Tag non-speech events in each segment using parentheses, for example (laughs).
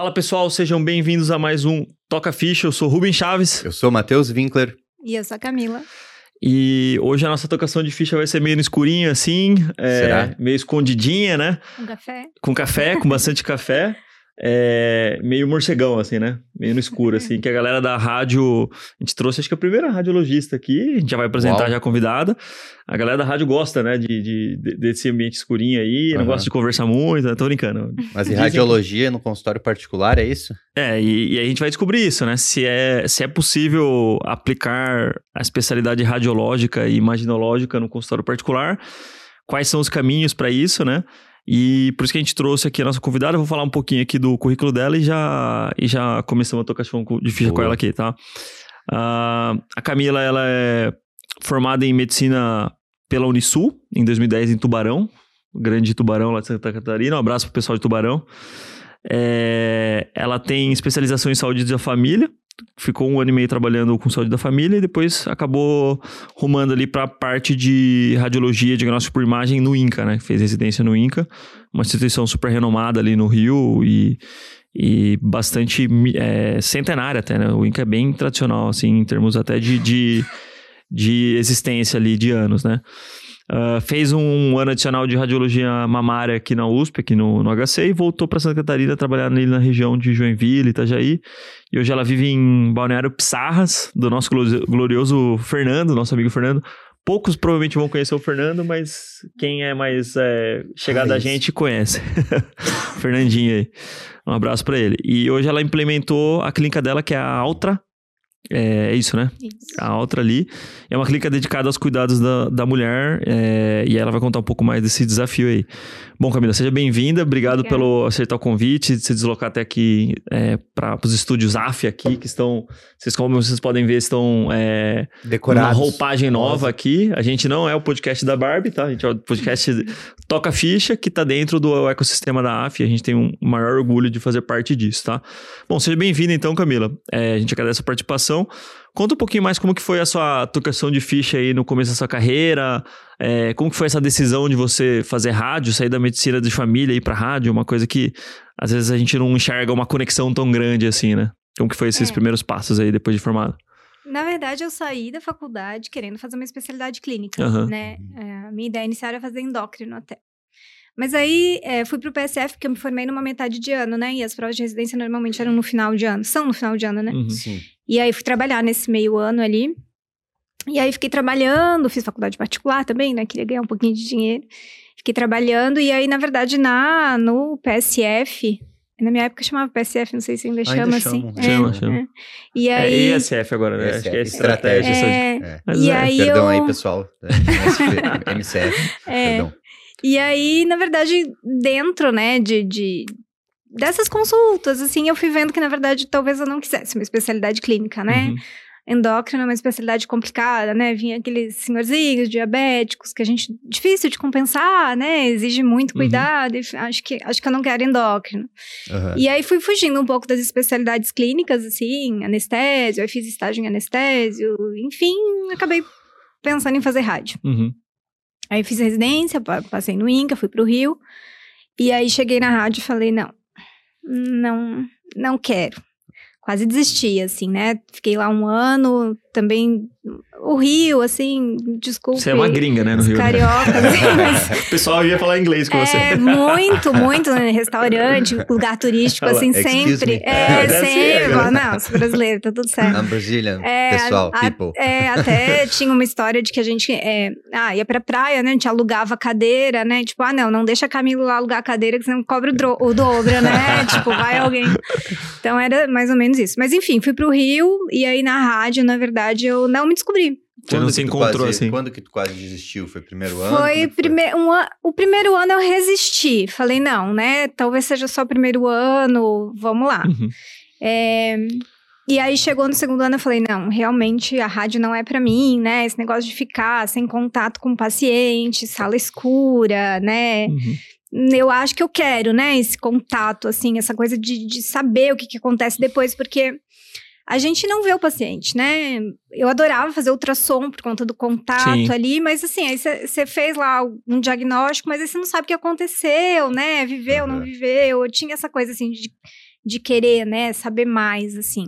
Fala pessoal, sejam bem-vindos a mais um Toca Ficha. Eu sou Rubem Chaves. Eu sou Matheus Winkler. E eu sou a Camila. E hoje a nossa tocação de ficha vai ser meio no escurinho, assim. É, Será? Meio escondidinha, né? Um café. Com café, com bastante (laughs) café. É, meio morcegão, assim, né? Meio no escuro, assim. Que a galera da rádio... A gente trouxe, acho que a primeira radiologista aqui. A gente já vai apresentar Uau. já a convidada. A galera da rádio gosta, né? De, de- de- desse ambiente escurinho aí. Não Aham. gosta de conversar muito, né? Tô brincando. Mas em Dizem- radiologia, no consultório particular, é isso? É, e, e a gente vai descobrir isso, né? Se é, se é possível aplicar a especialidade radiológica e imaginológica no consultório particular, quais são os caminhos para isso, né? E por isso que a gente trouxe aqui a nossa convidada. Eu vou falar um pouquinho aqui do currículo dela e já, e já começamos a tocar de ficha com Boa. ela aqui, tá? Ah, a Camila, ela é formada em medicina pela Unisul, em 2010, em Tubarão, grande Tubarão lá de Santa Catarina. Um abraço pro pessoal de Tubarão. É, ela tem especialização em saúde da família, ficou um ano e meio trabalhando com saúde da família e depois acabou rumando ali para a parte de radiologia, diagnóstico por imagem no INCA, né? Fez residência no INCA, uma instituição super renomada ali no Rio e, e bastante é, centenária até, né? O INCA é bem tradicional, assim, em termos até de, de, de existência ali de anos, né? Ah, fez um ano adicional de radiologia mamária aqui na USP, aqui no, no HC, e voltou para Santa Catarina trabalhar ali na região de Joinville, Itajaí. E hoje ela vive em Balneário Pissarras, do nosso glo- glorioso Fernando, nosso amigo Fernando. Poucos provavelmente vão conhecer o Fernando, mas quem é mais é, chegado a Raiz. gente conhece. (laughs) Fernandinho aí. Um abraço para ele. E hoje ela implementou a clínica dela, que é a Altra. É, é isso, né? Isso. a outra ali. É uma clínica dedicada aos cuidados da, da mulher é, e ela vai contar um pouco mais desse desafio aí. Bom, Camila, seja bem-vinda. Obrigado Obrigada. pelo aceitar o convite, de se deslocar até aqui é, para os estúdios AF aqui, que estão, vocês, como vocês podem ver, estão é, com uma Decorados. roupagem nova Rosa. aqui. A gente não é o podcast da Barbie, tá? A gente é o podcast Toca Ficha, que tá dentro do ecossistema da AF. A gente tem um maior orgulho de fazer parte disso, tá? Bom, seja bem-vinda então, Camila. É, a gente agradece a participação. Conta um pouquinho mais como que foi a sua tocação de ficha aí no começo da sua carreira. é, como que foi essa decisão de você fazer rádio, sair da medicina de família e ir pra rádio? Uma coisa que às vezes a gente não enxerga uma conexão tão grande assim, né? Como que foi esses É. primeiros passos aí depois de formado? Na verdade, eu saí da faculdade querendo fazer uma especialidade clínica, Aham. né? É, a minha ideia inicial era fazer endócrino até. Mas aí é, fui pro PSF, porque eu me formei numa metade de ano, né? E as provas de residência normalmente eram no final de ano. São no final de ano, né? Uhum. Sim. E aí fui trabalhar nesse meio ano ali. E aí fiquei trabalhando, fiz faculdade particular também, né? Queria ganhar um pouquinho de dinheiro. Fiquei trabalhando e aí, na verdade, na no PSF, na minha época chamava PSF, não sei se ainda Ainda chama assim. chamam, É, chama, chama. é. E É aí ESF agora, né? Acho que é ESF, estratégia. é, É. Mas e é, aí Perdão eu aí, pessoal. (laughs) É, MCF. É. Perdão. E aí, na verdade, dentro, né, de, de dessas consultas, assim, eu fui vendo que, na verdade, talvez eu não quisesse uma especialidade clínica, né? Uhum. Endócrino é uma especialidade complicada, né? Vinha aqueles senhorzinhos diabéticos que a gente difícil de compensar, né? Exige muito Uhum. cuidado. e acho que acho que eu não quero endócrino. Aham. E aí fui fugindo um pouco das especialidades clínicas, assim, anestésio, aí fiz estágio em anestésio, enfim, acabei pensando em fazer rádio. Uhum. Aí fiz residência, pa- passei no INCA, fui pro Rio. E aí cheguei na rádio e falei, não, não, não quero. Quase desisti, assim, né? Fiquei lá um ano, também o Rio, assim, desculpe. Você é uma gringa, né, no Rio. né? Cariocas, assim, (laughs) mas O pessoal ia falar inglês com você. é muito, muito né? restaurante, lugar turístico, assim, sempre. me. É, (laughs) sempre. Não, sou brasileiro, tá tudo certo. I'm Brazilian, É, pessoal, a- people. É, até (laughs) tinha uma história de que a gente é, ah, ia pra praia, né? A gente alugava cadeira, né? Tipo, ah, não, não deixa a Camilo lá alugar a cadeira, que senão cobra o, dro- o dobro, né? tipo, vai alguém. Então era mais ou menos isso. Mas enfim, fui pro Rio e aí na rádio, na verdade, eu não me descobri. Você não Quando se que tu encontrou, quase- assim? Quando que tu quase desistiu? Foi primeiro ano? Foi, é que prime um an- o primeiro ano eu resisti. Falei, não, né? Talvez seja só o primeiro ano, vamos lá. Uhum. É, E aí chegou no segundo ano, eu falei, não, realmente a rádio não é pra mim, né? Esse negócio de ficar sem contato com o paciente, sala escura, né? Uhum. Eu acho que eu quero, né? Esse contato, assim, essa coisa de, de saber o que, que acontece depois, porque a gente não vê o paciente, né? Eu adorava fazer ultrassom por conta do contato Sim. ali, mas assim, aí você fez lá um diagnóstico, mas aí você não sabe o que aconteceu, né? Viveu, não Aham. viveu. Eu tinha essa coisa assim de de querer, né, saber mais, assim.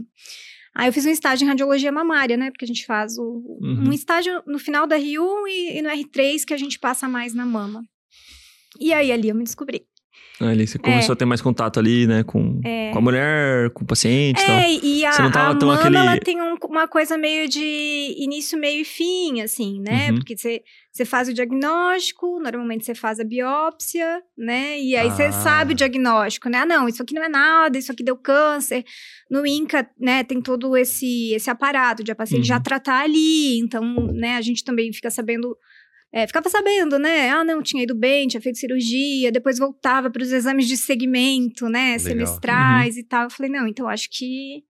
Aí eu fiz um estágio em radiologia mamária, né? Porque a gente faz o, Uhum. um estágio no final da R1 e, e no R3 que a gente passa mais na mama. E aí ali eu me descobri. Ali você começou a ter mais contato ali, né? Com, com a mulher, com o paciente e tal. É, e a, Você não tava a tão mama, aquele- ela tem um- uma coisa meio de início, meio e fim, assim, né? Uhum. Porque você, você faz o diagnóstico, normalmente você faz a biópsia, né? E aí Ah. você sabe o diagnóstico, né? Ah, não, isso aqui não é nada, isso aqui deu câncer. No INCA, né, tem todo esse, esse aparato de a paciente já Uhum. tratar ali. Então, né, a gente também fica sabendo... É, ficava sabendo, né? Ah, não, tinha ido bem, tinha feito cirurgia, depois voltava para os exames de segmento, né? Legal. Semestrais e tal. Eu falei, não, então acho que.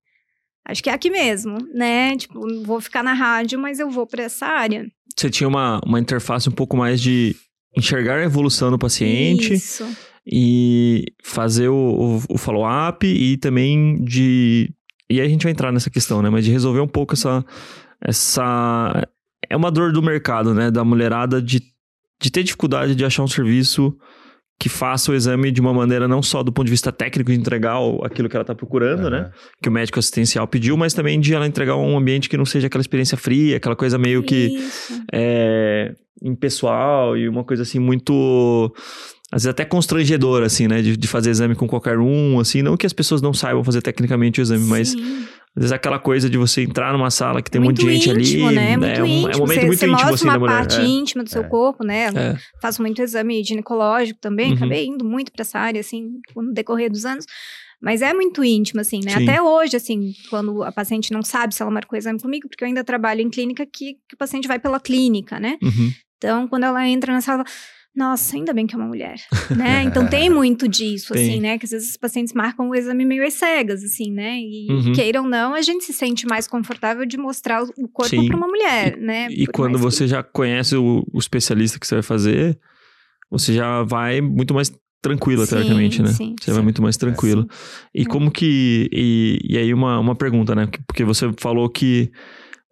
Acho que é aqui mesmo, né? Tipo, não vou ficar na rádio, mas eu vou para essa área. Você tinha uma, uma interface um pouco mais de enxergar a evolução do paciente Isso. e fazer o, o, o follow-up e também de. E aí a gente vai entrar nessa questão, né? Mas de resolver um pouco essa. essa é uma dor do mercado, né? Da mulherada de, de ter dificuldade de achar um serviço que faça o exame de uma maneira não só do ponto de vista técnico de entregar o- aquilo que ela está procurando, né? Aham. Que o médico assistencial pediu, mas também de ela entregar um ambiente que não seja aquela experiência fria, aquela coisa meio que é, impessoal e uma coisa assim muito às vezes até constrangedora assim, né, de, de fazer exame com qualquer um, assim, não que as pessoas não saibam fazer tecnicamente o exame, mas Sim. Às vezes aquela coisa de você entrar numa sala que tem um monte de Muito gente íntimo, ali, né? Muito é um, é um íntimo. momento você, muito você íntimo mostra assim uma parte é. íntima do seu É. corpo, né? É. Faço muito exame ginecológico também, Uhum. acabei indo muito para essa área, assim, no decorrer dos anos. Mas é muito íntimo, assim, né? Sim. Até hoje, assim, quando a paciente não sabe se ela marcou exame comigo, porque eu ainda trabalho em clínica que, que o paciente vai pela clínica, né? Uhum. Então, quando ela entra na sala, nossa, ainda bem que é uma mulher, né? (laughs) Então tem muito disso, assim, né? Que às vezes os pacientes marcam o exame meio às cegas, assim, né? E Uhum. queiram ou não, a gente se sente mais confortável de mostrar o corpo para uma mulher, né? E Por quando mais que- você já conhece o, o especialista que você vai fazer, você já vai muito mais tranquila, Sim, teoricamente, né? sim, você vai sim. muito mais tranquilo. E É. como que. E, e aí, uma, uma pergunta, né? Porque você falou que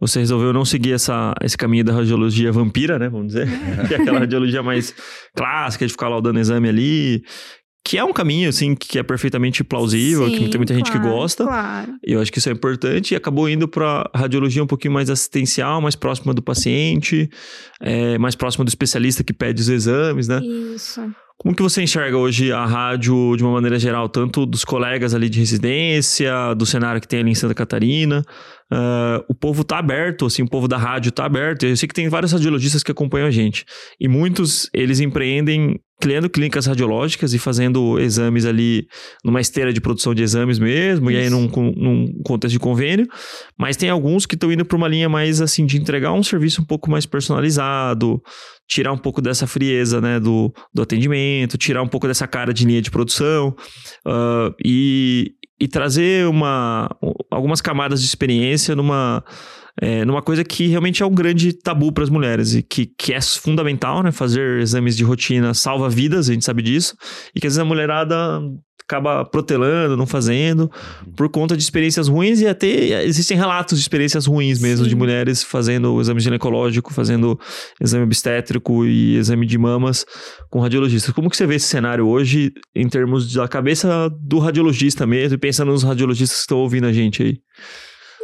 você resolveu não seguir essa, esse caminho da radiologia vampira, né? Vamos dizer. que é aquela radiologia mais clássica de ficar laudando exame ali. Que é um caminho, assim, que é perfeitamente plausível, que Sim, tem muita gente que claro, gosta. Claro. E eu acho que isso é importante. E acabou indo para radiologia um pouquinho mais assistencial, mais próxima do paciente, é, mais próxima do especialista que pede os exames, né? Isso. Como que você enxerga hoje a rádio de uma maneira geral, tanto dos colegas ali de residência, do cenário que tem ali em Santa Catarina? Ah, o povo tá aberto, assim, o povo da rádio tá aberto. Eu sei que tem vários radiologistas que acompanham a gente. E muitos, eles empreendem criando clínicas radiológicas e fazendo exames ali numa esteira de produção de exames mesmo, e aí Isso. num, num contexto de convênio. Mas tem alguns que estão indo para uma linha mais assim de entregar um serviço um pouco mais personalizado, tirar um pouco dessa frieza, né, do, do atendimento, tirar um pouco dessa cara de linha de produção ah, e, e trazer uma, algumas camadas de experiência numa, é, numa coisa que realmente é um grande tabu para as mulheres e que, que é fundamental, né, fazer exames de rotina salva vidas, a gente sabe disso, e que às vezes a mulherada acaba protelando, não fazendo, por conta de experiências ruins e até existem relatos de experiências ruins mesmo de Sim. mulheres fazendo o exame ginecológico, fazendo exame obstétrico e exame de mamas com radiologistas. Como que você vê esse cenário hoje em termos da cabeça do radiologista mesmo e pensando nos radiologistas que estão ouvindo a gente aí?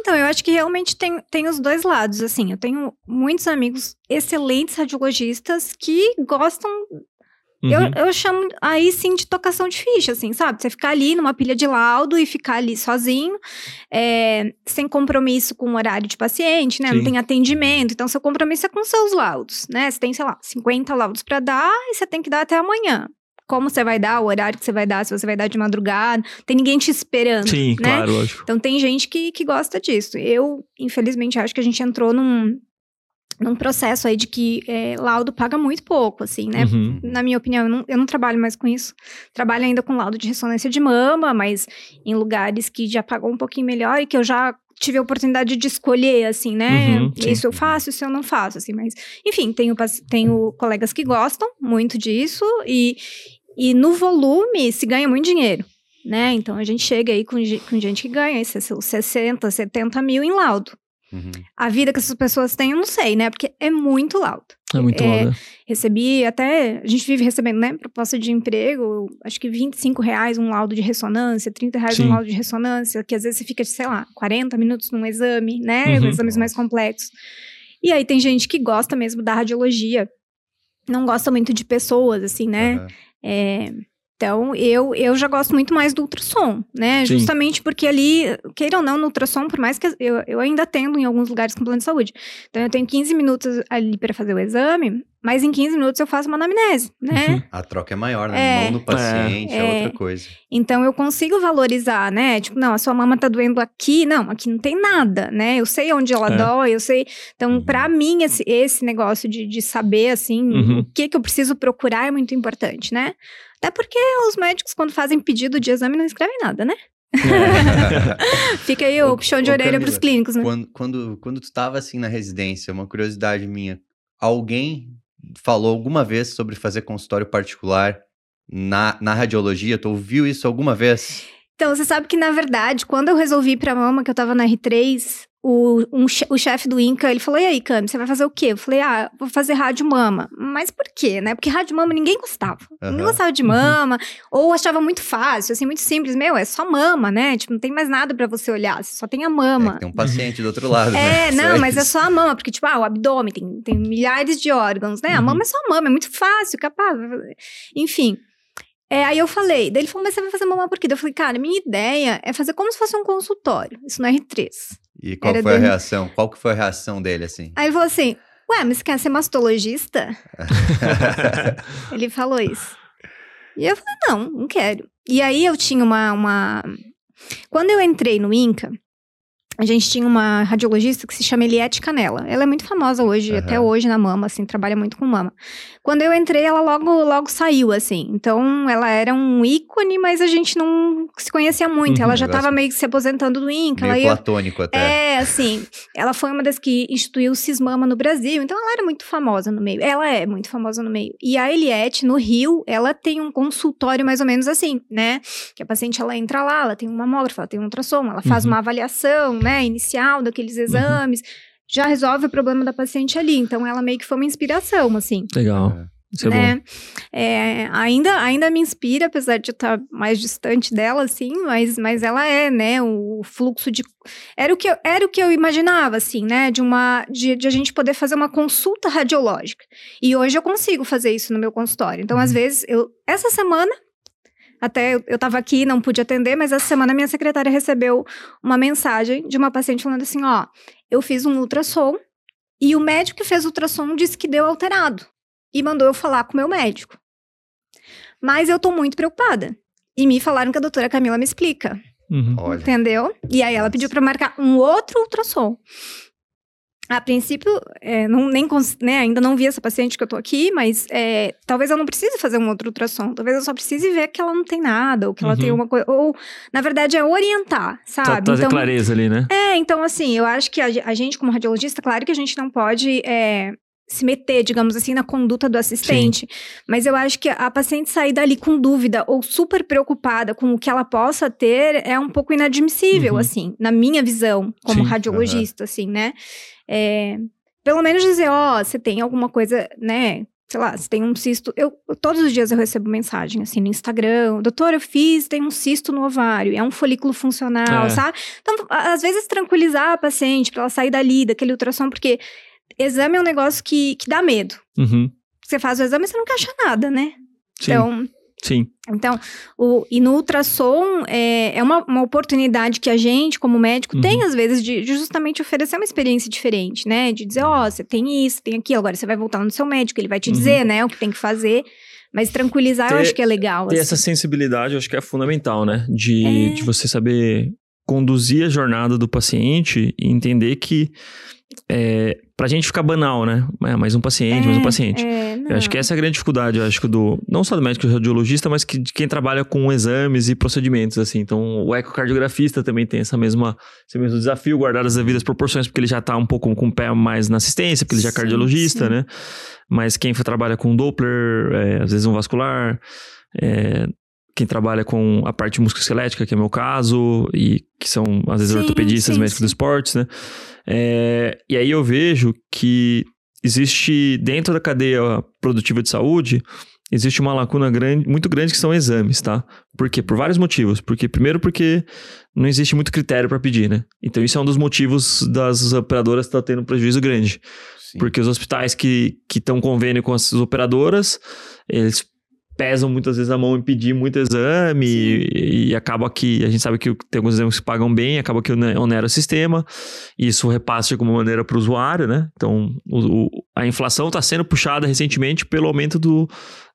Então, eu acho que realmente tem, tem os dois lados, assim. Eu tenho muitos amigos excelentes radiologistas que gostam Uhum. Eu, eu chamo aí sim de tocação de ficha, assim, sabe? Você ficar ali numa pilha de laudo e ficar ali sozinho, é, sem compromisso com o horário de paciente, né? Sim. Não tem atendimento. Então, seu compromisso é com seus laudos, né? Você tem, sei lá, 50 laudos para dar e você tem que dar até amanhã. Como você vai dar, o horário que você vai dar, se você vai dar de madrugada, tem ninguém te esperando. Sim, né? claro, lógico. Então tem gente que, que gosta disso. Eu, infelizmente, acho que a gente entrou num, num processo aí de que é, laudo paga muito pouco, assim, né? Uhum. Na minha opinião, eu não, eu não trabalho mais com isso. Trabalho ainda com laudo de ressonância de mama, mas em lugares que já pagou um pouquinho melhor e que eu já tive a oportunidade de escolher, assim, né? Uhum, isso eu faço, isso eu não faço, assim, mas... Enfim, tenho, tenho colegas que gostam muito disso e, e no volume se ganha muito dinheiro. Né? Então a gente chega aí com, com gente que ganha esses seus 60, 70 mil em laudo. Uhum. A vida que essas pessoas têm, eu não sei, né? Porque é muito alto. É muito É, alto. Recebi até, a gente vive recebendo, né? Proposta de emprego, acho que 25 reais um laudo de ressonância, 30 reais Sim. um laudo de ressonância, que às vezes você fica, sei lá, 40 minutos num exame, né? Uhum. Exames mais complexos. E aí tem gente que gosta mesmo da radiologia, não gosta muito de pessoas, assim, né? Aham. É, então, eu, eu já gosto muito mais do ultrassom, né? Sim. Justamente porque ali, queira ou não, no ultrassom, por mais que eu, eu ainda atendo em alguns lugares com plano de saúde. Então, eu tenho 15 minutos ali para fazer o exame, mas em 15 minutos eu faço uma anamnese, né? Uhum. A troca é maior, né? É. Mão do paciente é, É. outra coisa. Então, eu consigo valorizar, né? Tipo, não, a sua mama tá doendo aqui. Não, aqui não tem nada, né? Eu sei onde ela É. dói, eu sei. Então, Uhum. pra mim, esse, esse negócio de, de saber, assim, Uhum. o que que eu preciso procurar é muito importante, né? Até porque os médicos, quando fazem pedido de exame, não escrevem nada, né? (laughs) Fica aí o Ô- puxão de ô, orelha Camila, pros clínicos, né? Quando, quando, quando tu tava assim na residência, uma curiosidade minha, alguém falou alguma vez sobre fazer consultório particular na, na radiologia? Tu ouviu isso alguma vez? Então, você sabe que, na verdade, quando eu resolvi ir pra mama, que eu tava na R3, o, um o chefe do INCA, ele falou, e aí, Cami, você vai fazer o quê? Eu falei, ah, vou fazer rádio mama. Mas por quê, né? Porque rádio mama ninguém gostava. Ninguém Aham. gostava de Uhum. mama, ou achava muito fácil, assim, muito simples. Meu, é só mama, né? Tipo, não tem mais nada pra você olhar, você só tem a É mama. que tem um paciente do outro lado, né? É, Só não, mas é só a mama, porque, tipo, ah, o abdômen tem, tem milhares de órgãos, né? A Uhum. mama é só a mama, é muito fácil, capaz. Enfim. É, aí eu falei, daí ele falou, mas você vai fazer mama por quê? Daí Eu falei, cara, minha ideia é fazer como se fosse um consultório, isso no R3. E qual Era foi a dele. reação? Qual que foi a reação dele, assim? Aí ele falou assim, ué, mas você quer ser mastologista? (laughs) ele falou isso. E eu falei, não, não quero. E aí eu tinha uma, uma... Quando eu entrei no INCA, a gente tinha uma radiologista que se chama Eliette Canela. Ela é muito famosa hoje, Aham. até hoje na mama, assim, trabalha muito com mama. Quando eu entrei, ela logo, logo saiu, assim. Então, ela era um ícone, mas a gente não se conhecia muito. Uhum. ela já Negócio tava meio que se aposentando do INCA. ela Meio ia platônico até. é, assim, ela foi uma das que instituiu o Cismama no Brasil, então ela era muito famosa no meio. Ela é muito famosa no meio. E a Eliette, no Rio, ela tem um consultório mais ou menos assim, né? Que a paciente, ela entra lá, ela tem um mamógrafo, ela tem um ultrassom, ela faz Uhum. uma avaliação, né, inicial daqueles exames, já resolve o problema da paciente ali. Então, ela meio que foi uma inspiração, assim Legal. É. Isso é bom. né? É, ainda, ainda me inspira, apesar de estar mais distante dela, assim, mas, mas ela é, né? O fluxo de. Era o que eu, era o que eu imaginava, assim, né? De uma. De, de a gente poder fazer uma consulta radiológica. E hoje eu consigo fazer isso no meu consultório. Então, às vezes, eu. Essa semana. Até eu, eu tava aqui, não pude atender, mas essa semana minha secretária recebeu uma mensagem de uma paciente falando assim: ó, eu fiz um ultrassom e o médico que fez o ultrassom disse que deu alterado e mandou eu falar com o meu médico. Mas eu tô muito preocupada. E me falaram que a doutora Camila me explica, Uhum. Entendeu? E aí ela pediu pra marcar um outro ultrassom. A princípio, é, não, nem, né, ainda não vi essa paciente que eu tô aqui, mas é, talvez eu não precise fazer um outro ultrassom. Talvez eu só precise ver que ela não tem nada, ou que ela Uhum. tem uma coisa. Ou, na verdade, é orientar, sabe? Trazer Então, clareza ali, né? é, então assim, eu acho que a, a gente, como radiologista, claro que a gente não pode é, se meter, digamos assim, na conduta do assistente. Mas eu acho que a paciente sair dali com dúvida ou super preocupada com o que ela possa ter é um pouco inadmissível, Uhum. assim, na minha visão, como Sim, radiologista, assim, né? É, pelo menos dizer, ó, você tem alguma coisa, né? Sei lá, se tem um cisto. Eu, todos os dias eu recebo mensagem assim no Instagram. Doutor, eu fiz, tem um cisto no ovário. É um folículo funcional, É. sabe? Então, às vezes, tranquilizar a paciente pra ela sair dali, daquele ultrassom, porque exame é um negócio que, que dá medo. Uhum. Você faz o exame e você não quer achar nada, né? Sim, Então, sim. então o, e no ultrassom é, é uma, uma oportunidade que a gente, como médico, Uhum. tem, às vezes, de, de justamente oferecer uma experiência diferente, né? De dizer, ó, você tem isso, tem aquilo, agora você vai voltar no seu médico, ele vai te Uhum. dizer, né, o que tem que fazer. Mas tranquilizar eu Ter- acho que é legal. Ter assim. essa sensibilidade, eu acho que é fundamental, né? De, É. de você saber conduzir a jornada do paciente e entender que é, pra gente ficar banal, né? É, mais um paciente, mais um paciente. É, Eu acho que essa é a grande dificuldade, eu acho que do. Não só do médico radiologista, mas que, de quem trabalha com exames e procedimentos, assim. Então, o ecocardiografista também tem essa mesma, esse mesmo desafio, guardar as devidas proporções, porque ele já tá um pouco com o pé mais na assistência, porque ele já é Sim, cardiologista, sim. né? Mas quem trabalha com Doppler, é, às vezes um vascular, é, quem trabalha com a parte musculoesquelética, que é o meu caso, e que são, às vezes, Sim, ortopedistas, médicos do esportes, né? É, e aí eu vejo que existe dentro da cadeia produtiva de saúde existe uma lacuna grande, muito grande que são exames, tá? Por quê? Por vários motivos. Porque primeiro porque não existe muito critério para pedir, né? Então isso é um dos motivos das operadoras estar tá tendo um prejuízo grande. Sim. Porque os hospitais que estão convênio com as operadoras, eles pesam muitas vezes a mão em pedir muito exame e, e, acaba que a gente sabe que tem alguns exames que pagam bem, acaba que onera o sistema, e isso repassa de alguma maneira para o usuário, né? Então o, o, a inflação está sendo puxada recentemente pelo aumento do,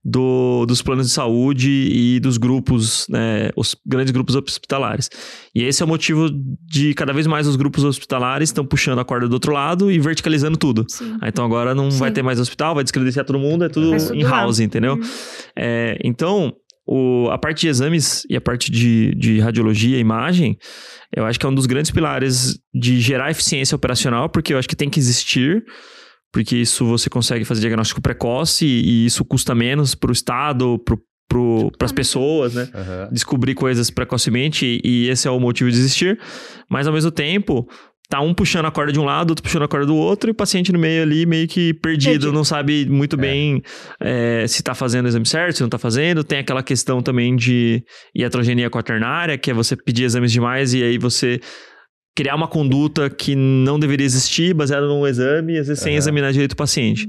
do, dos planos de saúde e dos grupos, né, os grandes grupos hospitalares. E esse é o motivo de cada vez mais os grupos hospitalares estão puxando a corda do outro lado e verticalizando tudo. Ah, então agora não Sim. vai ter mais hospital, vai descredenciar todo mundo, é tudo em house, entendeu? Uhum. É, então, o, a parte de exames e a parte de, de radiologia e imagem, eu acho que é um dos grandes pilares de gerar eficiência operacional, porque eu acho que tem que existir porque isso você consegue fazer diagnóstico precoce e, isso custa menos para o Estado, para as pessoas, né? Uhum. Descobrir coisas precocemente e, e esse é o motivo de existir. Mas ao mesmo tempo, tá um puxando a corda de um lado, outro puxando a corda do outro, e o paciente no meio ali meio que perdido, perdido. não sabe muito é. bem é, se tá fazendo o exame certo, se não tá fazendo. Tem aquela questão também de iatrogenia quaternária, que é você pedir exames demais e aí você criar uma conduta que não deveria existir, baseada num exame, às vezes sem examinar direito o paciente.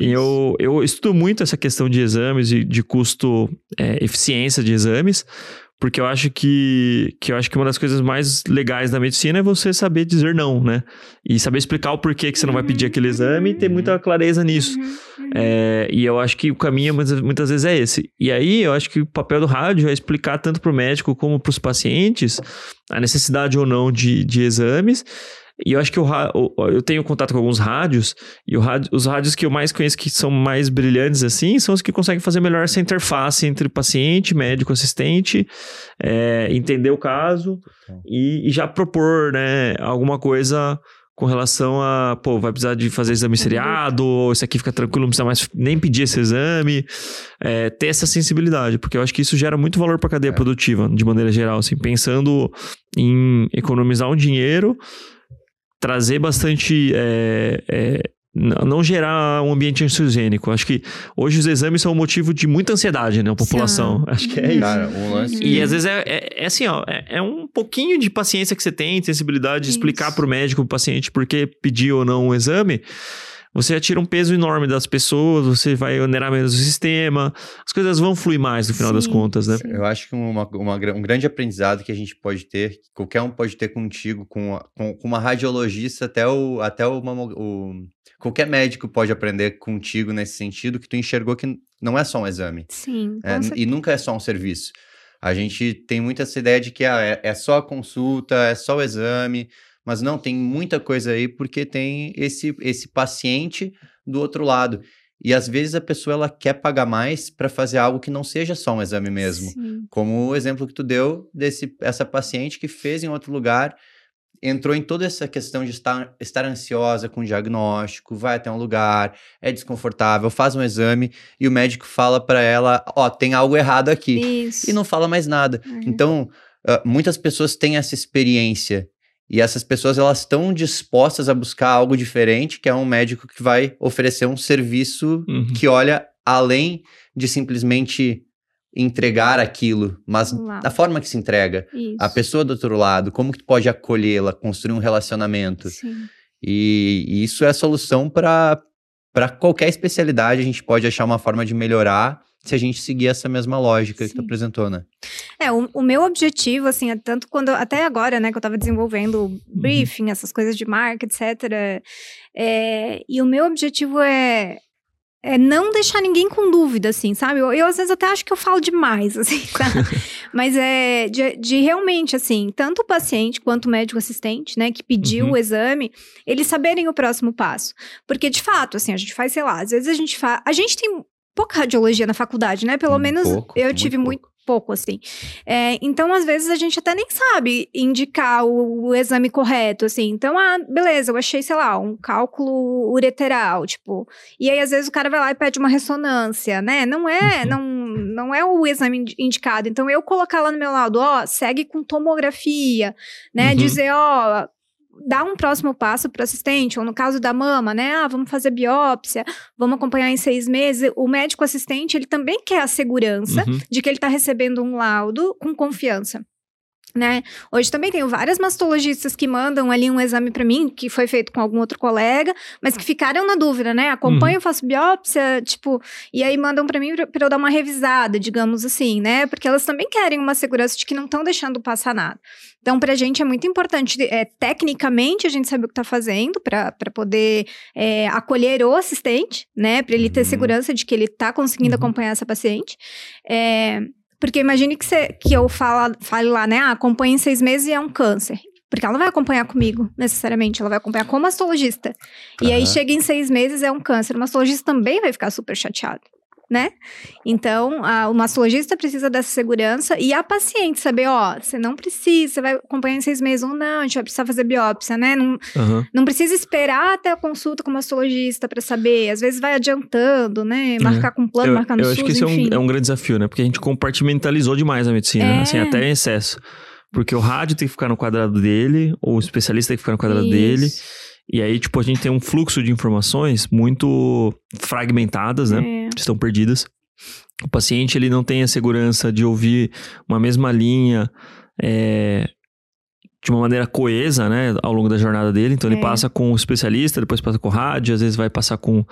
E eu, eu estudo muito essa questão de exames e de custo, é, eficiência de exames, porque eu acho que, que eu acho que uma das coisas mais legais da medicina é você saber dizer não, né? E saber explicar o porquê que você não vai pedir aquele exame e ter muita clareza nisso. É, e eu acho que o caminho muitas, muitas vezes é esse. E aí eu acho que o papel do rádio é explicar tanto para o médico como para os pacientes a necessidade ou não de, de exames e eu acho que o, eu tenho contato com alguns rádios, e rádio, os rádios que eu mais conheço que são mais brilhantes assim, são os que conseguem fazer melhor essa interface entre paciente, médico, assistente, é, entender o caso e, e, já propor né, alguma coisa com relação a, pô, vai precisar de fazer exame seriado, ou isso aqui fica tranquilo, não precisa mais nem pedir esse exame. É, ter essa sensibilidade, porque eu acho que isso gera muito valor para a cadeia é. produtiva, de maneira geral, assim, pensando em economizar um dinheiro trazer bastante. É, é, não gerar um ambiente ansiogênico. Acho que hoje os exames são um motivo de muita ansiedade na população. Sim. Acho que é isso. Cara, um lance... E às vezes é, é, é assim, ó, é, é, um pouquinho de paciência que você tem, sensibilidade de explicar para o médico, para o paciente, por que pediu ou não um exame você já tira um peso enorme das pessoas, você vai onerar menos o sistema, as coisas vão fluir mais no final sim, das contas, né? Eu acho que uma, uma, um grande aprendizado que a gente pode ter, que qualquer um pode ter contigo, com, com, com uma radiologista, até o. Até o, o qualquer médico pode aprender contigo nesse sentido, que tu enxergou que não é só um exame. Sim. É, e nunca é só um serviço. A gente tem muito essa ideia de que ah, é, é só a consulta, é só o exame mas não, tem muita coisa aí porque tem esse, esse paciente do outro lado. E às vezes a pessoa ela quer pagar mais para fazer algo que não seja só um exame mesmo. Sim. Como o exemplo que tu deu desse essa paciente que fez em outro lugar, entrou em toda essa questão de estar, estar ansiosa com o diagnóstico, vai até um lugar, é desconfortável, faz um exame e o médico fala para ela, ó, oh, tem algo errado aqui. Isso. E não fala mais nada. Uhum. Então, uh, muitas pessoas têm essa experiência e essas pessoas elas estão dispostas a buscar algo diferente, que é um médico que vai oferecer um serviço uhum. que olha além de simplesmente entregar aquilo, mas Uau. da forma que se entrega. Isso. A pessoa do outro lado, como que tu pode acolhê-la, construir um relacionamento. E, e, isso é a solução para qualquer especialidade, a gente pode achar uma forma de melhorar se a gente seguir essa mesma lógica Sim. que tu apresentou, né? É, o, o, meu objetivo, assim, é tanto quando, até agora, né, que eu tava desenvolvendo uhum. briefing, uhum. essas coisas de marca, etc. É, e o meu objetivo é, é não deixar ninguém com dúvida, assim, sabe? Eu, eu, às vezes até acho que eu falo demais, (laughs) assim, sabe? Mas é de, de, realmente, assim, tanto o paciente quanto o médico assistente, né, que pediu uhum. o exame, eles saberem o próximo passo. Porque, de fato, assim, a gente faz, sei lá, às vezes a gente faz. A gente tem pouca radiologia na faculdade, né? Pelo um menos pouco, eu tive muito, muito pouco, assim. É, então, às vezes, a gente até nem sabe indicar o, o, exame correto, assim. Então, ah, beleza, eu achei, sei lá, um cálculo ureteral, tipo. E aí, às vezes, o cara vai lá e pede uma ressonância, né? Não é, uhum. não, não é o exame indicado. Então, eu colocar lá no meu lado, ó, segue com tomografia, né? Uhum. Dizer, ó, dar um próximo passo para o assistente, ou no caso da mama, né? Ah, vamos fazer biópsia, vamos acompanhar em seis meses. O médico assistente, ele também quer a segurança Uhum. de que ele está recebendo um laudo com confiança. Né? Hoje também tenho várias mastologistas que mandam ali um exame para mim, que foi feito com algum outro colega, mas que ficaram na dúvida, né? Acompanho, faço biópsia, tipo, e aí mandam para mim para eu dar uma revisada, digamos assim, né? Porque elas também querem uma segurança de que não estão deixando passar nada. Então, pra gente é muito importante, é, tecnicamente, a gente saber o que tá fazendo para poder é, acolher o assistente, né? Para ele ter Uhum. segurança de que ele tá conseguindo Uhum. acompanhar essa paciente. É, porque imagine que, você, que eu fala, fale lá, né? Ah, acompanha em seis meses e é um câncer. Porque ela não vai acompanhar comigo, necessariamente. Ela vai acompanhar como mastologista. E aí chega em seis meses, é um câncer. O mastologista também vai ficar super chateado, né? Então, a- o mastologista precisa dessa segurança e a paciente saber, ó, você não precisa, você vai acompanhar em seis meses ou não, a gente vai precisar fazer biópsia, né? Não, Aham. não precisa esperar até a consulta com o mastologista para saber. Às vezes vai adiantando, né? Marcar com plano, Eu, marcar no eu SUS, acho que esse é um, é um grande desafio, né? Porque a gente compartimentalizou demais a medicina, É. assim, até em excesso. Porque o rádio tem que ficar no quadrado dele, o especialista tem que ficar no quadrado dele. E aí, tipo, a gente tem um fluxo de informações muito fragmentadas, né? É. Estão perdidas. O paciente, ele não tem a segurança de ouvir uma mesma linha é, de uma maneira coesa, né? Ao longo da jornada dele. Então, ele É. passa com o especialista, depois passa com o rádio, às vezes vai passar com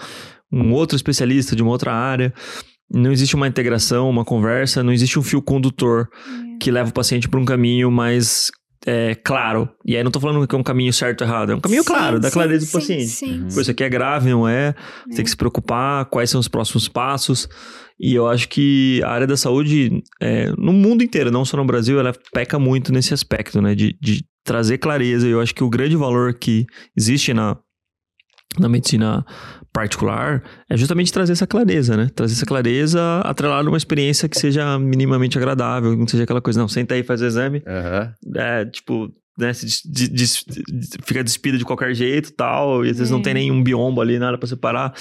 um outro especialista de uma outra área. Não existe uma integração, uma conversa, não existe um fio condutor É. que leva o paciente para um caminho mais é, claro. E aí não tô falando que é um caminho certo ou errado, é um caminho Sim, claro, da sim, clareza do sim, paciente. Sim. Pô, isso aqui é grave, não é? Você É. tem que se preocupar, quais são os próximos passos. E eu acho que a área da saúde, é, no mundo inteiro, não só no Brasil, ela peca muito nesse aspecto, né? De, de trazer clareza. E eu acho que o grande valor que existe na, na medicina particular é justamente trazer essa clareza, né? Trazer essa clareza atrelada a uma experiência que seja minimamente agradável, não seja aquela coisa, não, senta aí, faz o exame, Aham. é, tipo, né, se des- des- fica despido de qualquer jeito tal, e às vezes não É. tem nenhum biombo ali, nada pra separar.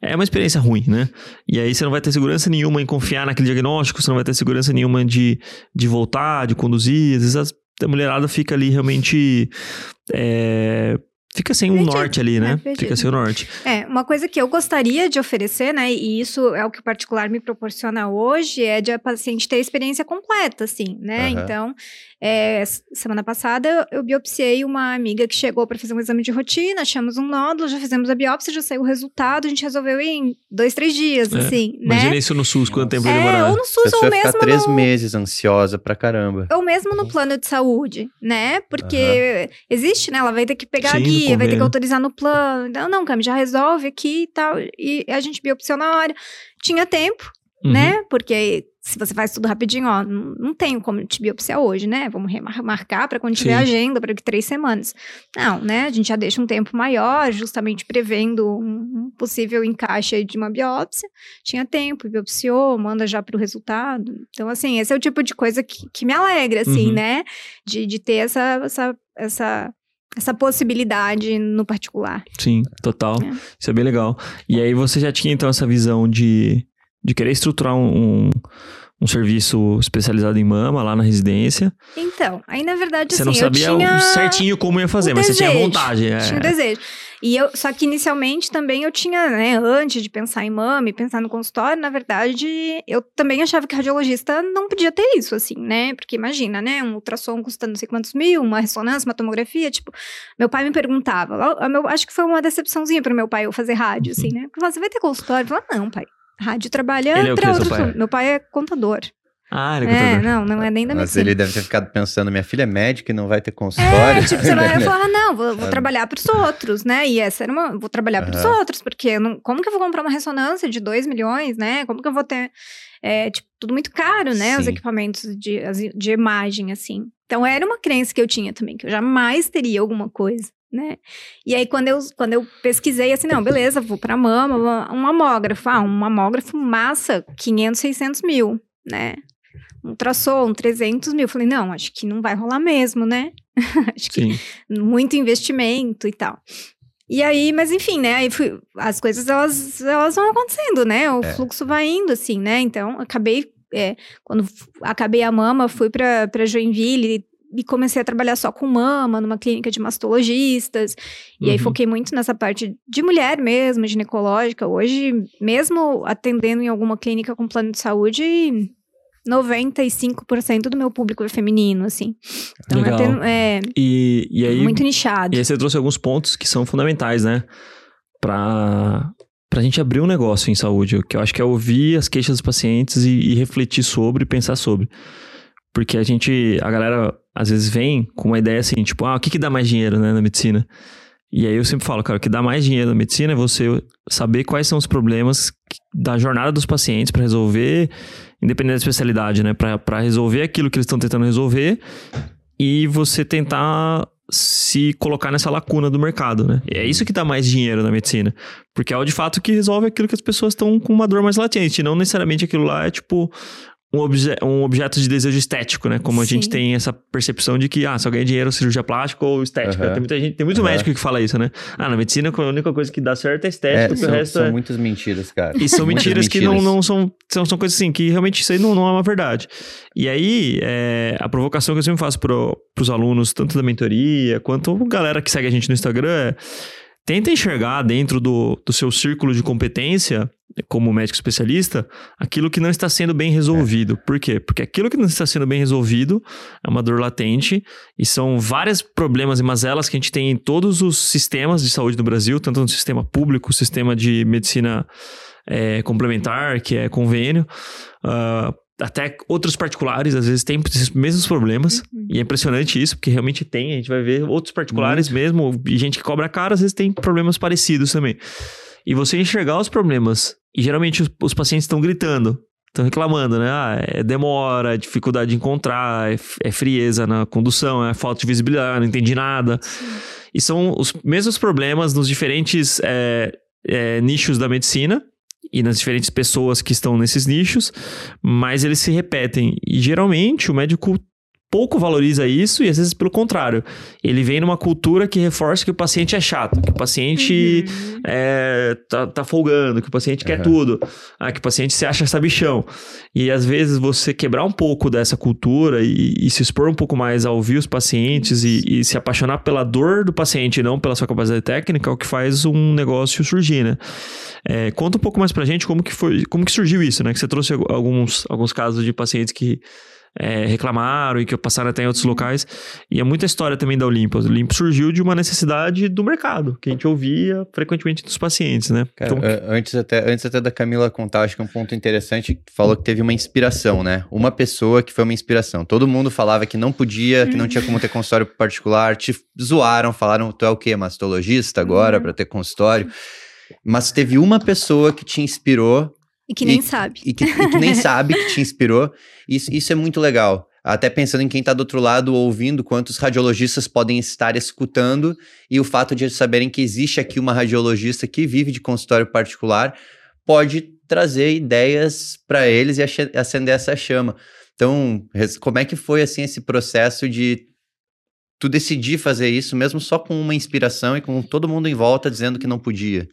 É uma experiência ruim, né? E aí você não vai ter segurança nenhuma em confiar naquele diagnóstico, você não vai ter segurança nenhuma de, de voltar, de conduzir. Às vezes as- a mulherada fica ali realmente. é, fica sem um Perdido, norte ali, né? perdido. fica sem o norte. É, uma coisa que eu gostaria de oferecer, né, e isso é o que o particular me proporciona hoje, é de a paciente ter a experiência completa, assim, né? Aham. Então, é, semana passada eu biopsiei uma amiga que chegou para fazer um exame de rotina, achamos um nódulo, já fizemos a biópsia, já saiu o resultado, a gente resolveu em dois, três dias, É, assim, Imagina né? isso no SUS, quanto tempo É, demorar. ou no A SUS, ou vai ficar mesmo três no, meses ansiosa pra caramba. ou mesmo no plano de saúde, né? Porque existe, né? Ela vai ter que pegar a Sim, no guia, vai ter que autorizar no plano. Então, não, Cami, já resolve aqui e tal. E a gente biopsiou na hora. Tinha tempo, Uhum. né? Porque se você faz tudo rapidinho, ó, não, não tenho como te biopsiar hoje, né? Vamos remarcar para quando tiver Sim. agenda, para que três semanas. Não, né? A gente já deixa um tempo maior, justamente prevendo um, possível encaixe de uma biópsia. Tinha tempo, biopsiou, manda já para o resultado. Então, assim, esse é o tipo de coisa que, que me alegra, assim, Uhum. né? De, de ter essa, essa, essa, essa possibilidade no particular. Sim, total. É. Isso é bem legal. E aí você já tinha então essa visão de, de querer estruturar um, um, um serviço especializado em mama lá na residência. Então, aí na verdade, você assim, não sabia tinha... certinho como ia fazer, o mas você tinha desejo, vontade. É. Tinha o desejo. E eu, só que inicialmente também eu tinha, né, antes de pensar em mama e pensar no consultório, na verdade, eu também achava que radiologista não podia ter isso, assim, né? Porque imagina, né, um ultrassom custando não sei quantos mil, uma ressonância, uma tomografia, tipo, meu pai me perguntava, acho que foi uma decepçãozinha pro meu pai eu fazer rádio, assim, né? Porque você vai ter consultório? Eu falava, não, pai. Rádio trabalha Ele é outro pai? Meu pai é contador. Ah, ele é É, contador. não, não é nem da Mas medicina. ele deve ter ficado pensando, minha filha é médica e não vai ter É, consultório. tipo, você vai (laughs) falar, não, vou, vou É. trabalhar pros outros, né? E essa era uma. Vou trabalhar pros Aham. outros, porque não, como que eu vou comprar uma ressonância de 2 milhões, né? Como que eu vou ter. É, tipo, tudo muito caro, né? Os Sim. equipamentos de, de imagem, assim. Então era uma crença que eu tinha também, que eu jamais teria alguma coisa. Né? E aí, quando eu, quando eu pesquisei, assim, não, beleza, vou pra mama, um mamógrafo. Ah, um mamógrafo massa, 500, 600 mil, né? Um ultrassom, 300 mil. Falei, não, acho que não vai rolar mesmo, né? (laughs) acho que Sim. muito investimento e tal. E aí, mas enfim, né? Aí fui- as coisas elas, elas vão acontecendo, né? O É. fluxo vai indo, assim, né? Então, acabei. é, quando acabei a mama, fui pra Joinville e comecei a trabalhar só com mama, numa clínica de mastologistas. E aí Uhum. foquei muito nessa parte de mulher mesmo, ginecológica. Hoje, mesmo atendendo em alguma clínica com plano de saúde, 95% do meu público é feminino, assim. Então Legal. é E, e aí, muito nichado. e aí você trouxe alguns pontos que são fundamentais, né? Pra, pra gente abrir um negócio em saúde, que eu acho que é ouvir as queixas dos pacientes e, e refletir sobre, pensar sobre. Porque a gente, a galera às vezes vem com uma ideia assim, tipo, ah, o que que dá mais dinheiro, né, na medicina? E aí eu sempre falo, cara, o que dá mais dinheiro na medicina é você saber quais são os problemas da jornada dos pacientes pra resolver, independente da especialidade, né? Pra resolver aquilo que eles estão tentando resolver e você tentar se colocar nessa lacuna do mercado, né? E é isso que dá mais dinheiro na medicina. Porque é o de fato que resolve aquilo que as pessoas estão com uma dor mais latente. Não necessariamente aquilo lá é tipo um, obje um objeto de desejo estético, né? Como a gente tem essa percepção de que, ah, só ganha dinheiro cirurgia plástica ou estética. Aham. Tem muita gente, tem muito Aham. médico que fala isso, né? Ah, na medicina a única coisa que dá certo é É, estética, porque são, o resto são é... muitas mentiras, cara. E são Muitas mentiras que não, mentiras. não são, são. São coisas assim, que realmente isso aí não, não é uma verdade. E aí, é, a provocação que eu sempre faço pro, pros alunos, tanto da mentoria, quanto a galera que segue a gente no Instagram, é tenta enxergar dentro do, do seu círculo de competência, como médico especialista, aquilo que não está sendo bem resolvido. Por quê? Porque aquilo que não está sendo bem resolvido é uma dor latente e são vários problemas e mazelas que a gente tem em todos os sistemas de saúde do Brasil, tanto no sistema público, sistema de medicina é, complementar, que é convênio, ah, até outros particulares, às vezes, têm esses mesmos problemas. Uhum. E é impressionante isso, porque realmente tem. A gente vai ver outros particulares mesmo, e gente que cobra caro, às vezes tem problemas parecidos também. E você enxergar os problemas, e geralmente os, os pacientes estão gritando, estão reclamando, né? Ah, é demora, é dificuldade de encontrar, é, é frieza na condução, é falta de visibilidade, não entendi nada. E são os mesmos problemas nos diferentes é, é, nichos da medicina e nas diferentes pessoas que estão nesses nichos, mas eles se repetem. E geralmente o médico pouco valoriza isso e às vezes pelo contrário. Ele vem numa cultura que reforça que o paciente é chato, que o paciente Uhum. é, tá, tá folgando, que o paciente quer Aham. tudo, ah, que o paciente se acha sabichão. E às vezes você quebrar um pouco dessa cultura e, e se expor um pouco mais a ouvir os pacientes e, e se apaixonar pela dor do paciente e não pela sua capacidade técnica é o que faz um negócio surgir, né? É, conta um pouco mais pra gente como que foi, como que surgiu isso, né? Que você trouxe alguns, alguns casos de pacientes que é, reclamaram e que passaram até em outros locais. E é muita história também da Olympus. A Olympus surgiu de uma necessidade do mercado, que a gente ouvia frequentemente dos pacientes, né? Cara, que- a- antes, até, antes até da Camila contar, acho que é um ponto interessante, falou que teve uma inspiração, né? Uma pessoa que foi uma inspiração. Todo mundo falava que não podia, que não tinha como ter consultório particular, te zoaram, falaram, tu é o quê? Mastologista agora, Uhum. pra ter consultório. Mas teve uma pessoa que te inspirou E que nem E- sabe. e que, e que nem sabe que te inspirou. Isso, isso é muito legal. Até pensando em quem tá do outro lado ouvindo, quantos radiologistas podem estar escutando e o fato de eles saberem que existe aqui uma radiologista que vive de consultório particular pode trazer ideias para eles e acender essa chama. Então, como é que foi assim esse processo de tu decidir fazer isso mesmo só com uma inspiração e com todo mundo em volta dizendo que não podia?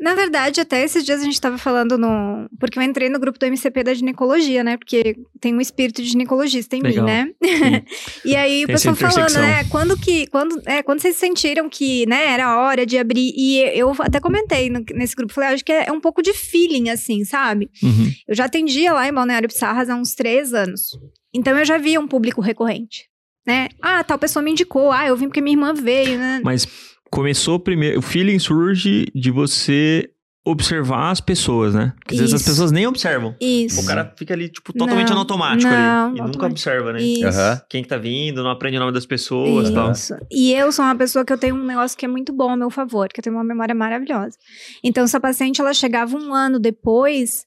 Na verdade, até esses dias a gente tava falando no. Porque eu entrei no grupo do MCP da ginecologia, né? Porque tem um espírito de ginecologista em Legal. mim, né? (laughs) e aí o pessoal falando, né? Quando que. Quando, é, quando vocês sentiram que, né, era a hora de abrir. E eu até comentei no- nesse grupo, falei, "Ah, acho que é um pouco de feeling, assim, sabe? Uhum. Eu já atendia lá em Balneário Pissarras há uns três anos. Então eu já via um público recorrente. Né? Ah, tal pessoa me indicou. Ah, eu vim porque minha irmã veio, né? Mas começou primeiro. O feeling surge de você observar as pessoas, né? Porque às vezes as pessoas nem observam. Isso. O cara fica ali, tipo, totalmente Não, no automático não, ali. E nunca automático. observa, né? Isso. Aham. Quem que tá vindo, não aprende o nome das pessoas e tal. Isso. E eu sou uma pessoa que eu tenho um negócio que é muito bom a meu favor, que eu tenho uma memória maravilhosa. Então, se a paciente ela chegava um ano depois,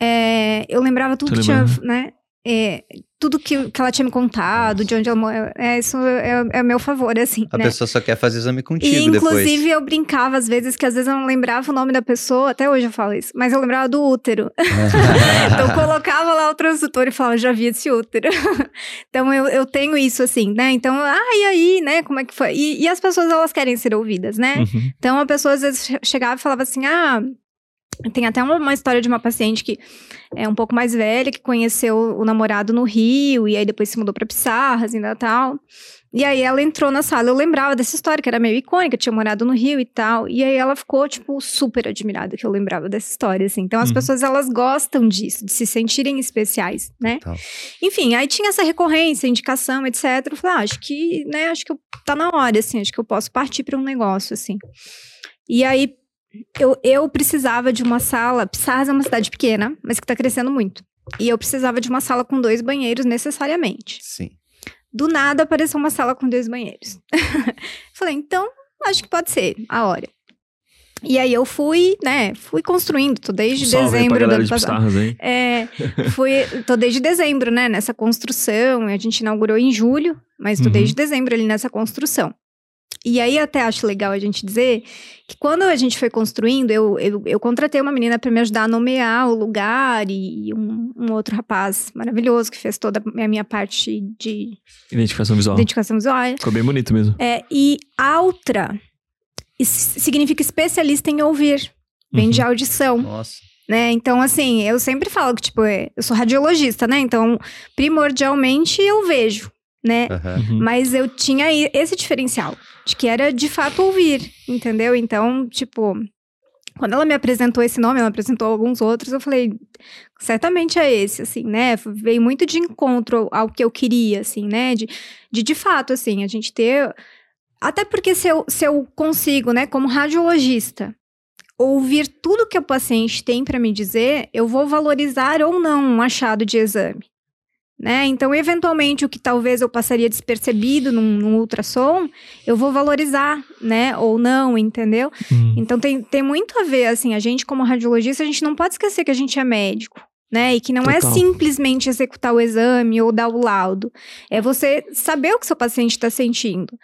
é, eu lembrava tudo que tinha, né? é, tudo que, que ela tinha me contado, de onde ela morava. É, isso é, é meu favor, assim. A né? pessoa só quer fazer exame E, contigo depois. inclusive, eu brincava às vezes, que às vezes eu não lembrava o nome da pessoa, até hoje eu falo isso, mas eu lembrava do útero. (laughs) então, eu colocava lá o transdutor e falava, já vi esse útero. (laughs) então, eu, eu tenho isso assim, né? Então, ah, e aí, né? Como é que foi? E, e as pessoas, elas querem ser ouvidas, né? Uhum. Então, a pessoa às vezes che- chegava e falava assim, ah... Tem até uma, uma, história de uma paciente que é um pouco mais velha, que conheceu o namorado no Rio, e aí depois se mudou pra Pissarras e tal. E aí ela entrou na sala, eu lembrava dessa história, que era meio icônica, tinha morado no Rio e tal. E aí ela ficou, tipo, super admirada que eu lembrava dessa história, assim. Então as uhum. pessoas, elas gostam disso, de se sentirem especiais, né? Tá. Enfim, aí tinha essa recorrência, indicação, etc. Eu falei, ah, acho que, né, acho que eu, tá na hora, assim, acho que eu posso partir para um negócio, assim. E aí eu, eu precisava de uma sala, Pissarras é uma cidade pequena, mas que tá crescendo muito. E eu precisava de uma sala com dois banheiros necessariamente. Sim. Do nada apareceu uma sala com dois banheiros. (laughs) Falei, então, acho que pode ser a hora. E aí eu fui, né, fui construindo, tô desde Salve dezembro do ano passado. É, fui, tô desde dezembro, né, nessa construção. A gente inaugurou em julho, mas tô uhum. desde dezembro ali nessa construção. E aí até acho legal a gente dizer que quando a gente foi construindo, eu, eu, eu contratei uma menina para me ajudar a nomear o lugar e um, um, outro rapaz maravilhoso que fez toda a minha parte de... Identificação visual. Identificação visual. Ficou bem bonito mesmo. É, e Altra significa especialista em ouvir. Vem uhum. de audição. Nossa. Né? Então, assim, eu sempre falo que, tipo, é, eu sou radiologista, né? Então, primordialmente eu vejo, né? Uhum. Mas eu tinha esse diferencial de que era de fato ouvir, entendeu? Então, tipo, quando ela me apresentou esse nome, ela apresentou alguns outros, eu falei, certamente é esse, assim, né? Veio muito de encontro ao que eu queria, assim, né? De, de, de fato, assim, a gente ter. Até porque se eu, se eu consigo, né, como radiologista, ouvir tudo que o paciente tem para me dizer, eu vou valorizar ou não um achado de exame né? Então, eventualmente, o que talvez eu passaria despercebido num, num ultrassom, eu vou valorizar, né? Ou não, entendeu? Hum. Então, tem, tem muito a ver, assim, a gente como radiologista, a gente não pode esquecer que a gente é médico. Né? E que não é Total. é simplesmente executar o exame ou dar o laudo. É você saber o que seu paciente está sentindo.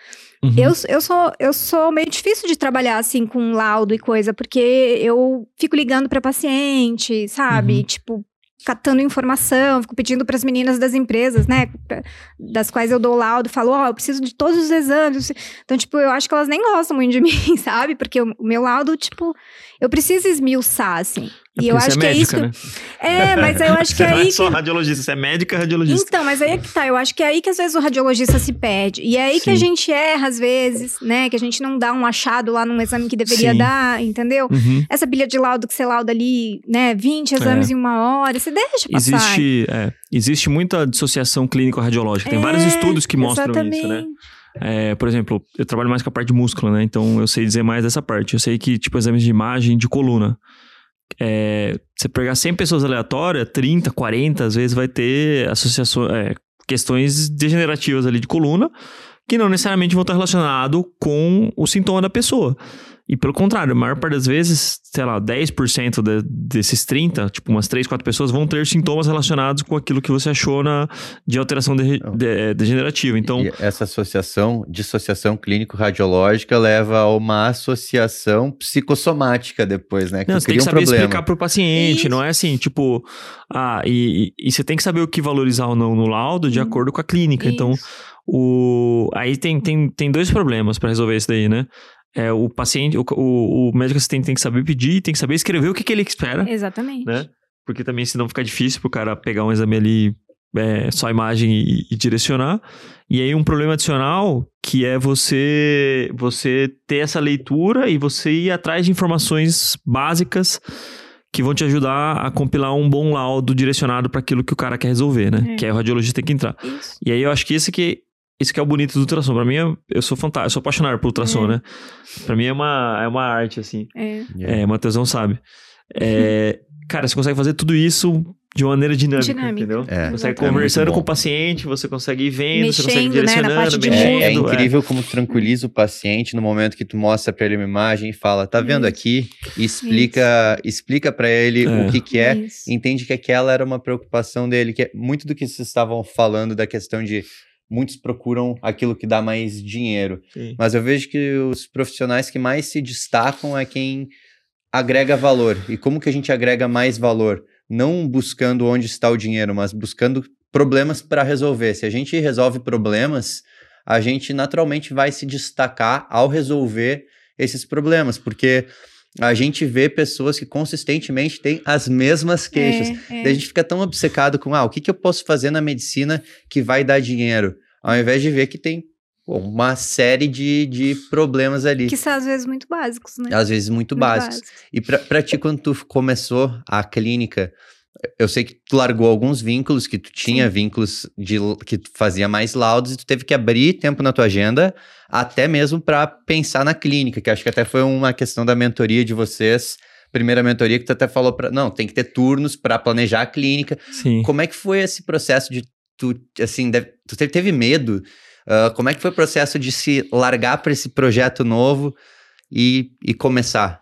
Uhum. Eu, eu, sou, eu sou meio difícil de trabalhar assim com laudo e coisa, porque eu fico ligando para paciente, sabe? Uhum. Tipo, catando informação, fico pedindo para as meninas das empresas, né, das quais eu dou laudo, falo, ó, oh, eu preciso de todos os exames. Então, tipo, eu acho que elas nem gostam muito de (laughs) mim, sabe? Porque o meu laudo, tipo, eu preciso esmiuçar, assim. É e eu acho é que médica, é isso. Né? É, mas eu acho que (laughs) você aí. Não é só radiologista, você é médica radiologista. Então, mas aí é que tá. Eu acho que é aí que às vezes o radiologista se perde. E é aí Sim. que a gente erra, às vezes, né? Que a gente não dá um achado lá num exame que deveria Sim. dar, entendeu? Uhum. Essa pilha de laudo que você lauda ali, né? 20 exames é. em uma hora, você deixa passar. Existe, é, existe muita dissociação clínico-radiológica. Tem vários estudos que mostram exatamente. isso, né? É, por exemplo, eu trabalho mais com a parte de músculo, né? Então eu sei dizer mais dessa parte. Eu sei que, tipo, exames de imagem de coluna é, você pegar 100 pessoas aleatórias, 30, 40, às vezes vai ter associações, é, questões degenerativas ali de coluna, que não necessariamente vão estar relacionadas com o sintoma da pessoa. E pelo contrário, a maior parte das vezes, sei lá, 10% de, desses 30, tipo umas 3, 4 pessoas, vão ter sintomas relacionados com aquilo que você achou na, de alteração de, de, é, degenerativa. Então, e essa associação, dissociação clínico-radiológica leva a uma associação psicossomática depois, né? Que não, você tem que saber um explicar para o paciente, Isso. não é assim, tipo, ah, e, e, e, você tem que saber o que valorizar ou não no laudo de hum. acordo com a clínica. Então, Isso. Então, o, aí tem, tem, tem dois problemas para resolver isso daí, né? É, o paciente, o, o, o médico assistente tem que saber pedir, tem que saber escrever o que, que ele espera. Exatamente. Né? Porque também senão fica difícil pro cara pegar um exame ali, é, só imagem e, e, direcionar. E aí um problema adicional que é você você ter essa leitura e você ir atrás de informações básicas que vão te ajudar a compilar um bom laudo direcionado para aquilo que o cara quer resolver, né? É. Que é o radiologista tem que entrar. Isso. E aí eu acho que esse que isso que é o bonito do ultrassom. Pra mim, eu sou fantástico, eu sou apaixonado por ultrassom, é. né? Pra mim é uma, é uma arte, assim. É. É, Matheusão sabe. É, cara, você consegue fazer tudo isso de uma maneira dinâmica, dinâmica. entendeu? É, você consegue é conversando com o paciente, você consegue ir vendo, mexendo, você consegue direcionando, né, mexendo. É, é incrível como tranquiliza o paciente no momento que tu mostra para ele uma imagem e fala, tá vendo isso. aqui? E explica, isso. explica para ele o é. que que é, isso. entende que aquela era uma preocupação dele, que é muito do que vocês estavam falando da questão de muitos procuram aquilo que dá mais dinheiro. Sim. Mas eu vejo que os profissionais que mais se destacam é quem agrega valor. E como que a gente agrega mais valor? Não buscando onde está o dinheiro, mas buscando problemas para resolver. Se a gente resolve problemas, a gente naturalmente vai se destacar ao resolver esses problemas, porque a gente vê pessoas que consistentemente têm as mesmas queixas. É, é. A gente fica tão obcecado com, ah, o que, que eu posso fazer na medicina que vai dar dinheiro? Ao invés de ver que tem pô, uma série de, de problemas ali. Que são às vezes muito básicos, né? Às vezes muito, básicos. E pra, pra ti, quando tu começou a clínica, eu sei que tu largou alguns vínculos, que tu tinha Sim. vínculos de que tu fazia mais laudos e tu teve que abrir tempo na tua agenda, até mesmo para pensar na clínica, que acho que até foi uma questão da mentoria de vocês. Primeira mentoria que tu até falou para, não, tem que ter turnos para planejar a clínica. Sim. Como é que foi esse processo de tu, assim, deve- tu teve, medo? Ah, como é que foi o processo de se largar para esse projeto novo e, e começar?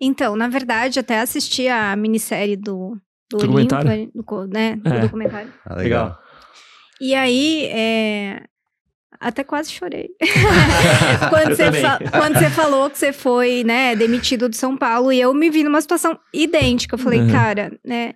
Então, na verdade, até assisti a minissérie do, do Documentário? Olimpo, do, co- né, do É. documentário. Ah, Legal. E aí, é, até quase chorei. (laughs) quando, Eu você quando você falou que você foi, né, demitido de São Paulo, e eu me vi numa situação idêntica. Eu falei, Uhum. cara, né?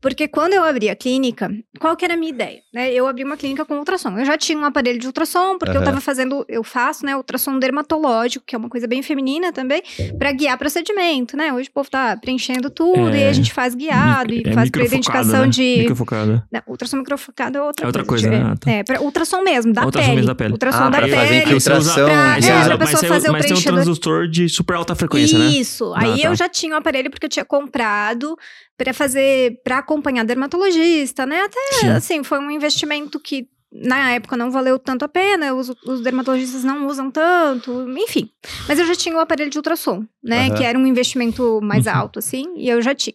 Porque quando eu abri a clínica, qual que era a minha ideia? Né? Eu abri uma clínica com ultrassom. Eu já tinha um aparelho de ultrassom, porque eu Aham. tava fazendo, eu faço, né, ultrassom dermatológico, que é uma coisa bem feminina também, pra guiar procedimento, né? Hoje o povo tá preenchendo tudo, É. e a gente faz guiado, Mic- e é faz pra identificação né? de. Microfocada. Não, ultrassom microfocado é outra É outra coisa. coisa, né? Ah, tá. É, pra ultrassom mesmo, da Ultrassom pele. mesmo da pele. Ultrassom Ah, da pra pele. fazer infiltração. Pra- é, usa- pra mas pessoa fazer o mas tem um transdutor de super alta frequência, né? Isso. Ah, Aí tá. eu já tinha o aparelho porque eu tinha comprado pra fazer, pra acompanhar dermatologista, né? Até Sim. assim, foi um investimento que na época não valeu tanto a pena, os, os dermatologistas não usam tanto, enfim. Mas eu já tinha o aparelho de ultrassom, né? Aham. Que era um investimento mais Uhum. alto, assim, e eu já tinha.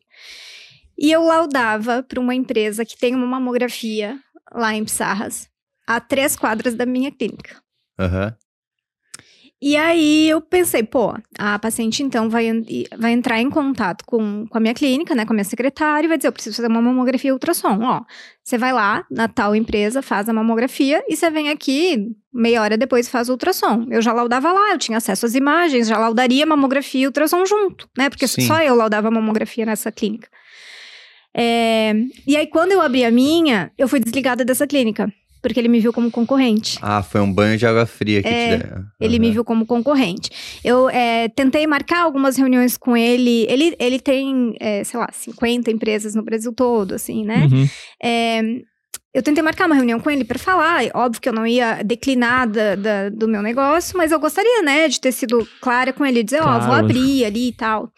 E eu laudava pra uma empresa que tem uma mamografia lá em Pissarras, a três quadras da minha clínica. Aham. E aí eu pensei, pô, a paciente então vai, vai entrar em contato com, com a minha clínica, né, com a minha secretária, e vai dizer, eu preciso fazer uma mamografia ultrassom. Ó, você vai lá na tal empresa, faz a mamografia e você vem aqui meia hora depois e faz o ultrassom. Eu já laudava lá, eu tinha acesso às imagens, já laudaria mamografia e ultrassom junto, né, porque Sim. só eu laudava mamografia nessa clínica. É, e aí quando eu abri a minha, eu fui desligada dessa clínica, porque ele me viu como concorrente. Ah, foi um banho de água fria que É, te deu. Ele me viu como concorrente. Eu é, tentei marcar algumas reuniões com ele. Ele, ele tem, é, sei lá, 50 empresas no Brasil todo, assim, né? Uhum. É, eu tentei marcar uma reunião com ele para falar. Óbvio que eu não ia declinar da- da- do meu negócio, mas eu gostaria, né, de ter sido clara com ele, dizer, ó, Claro. vou abrir ali e tal.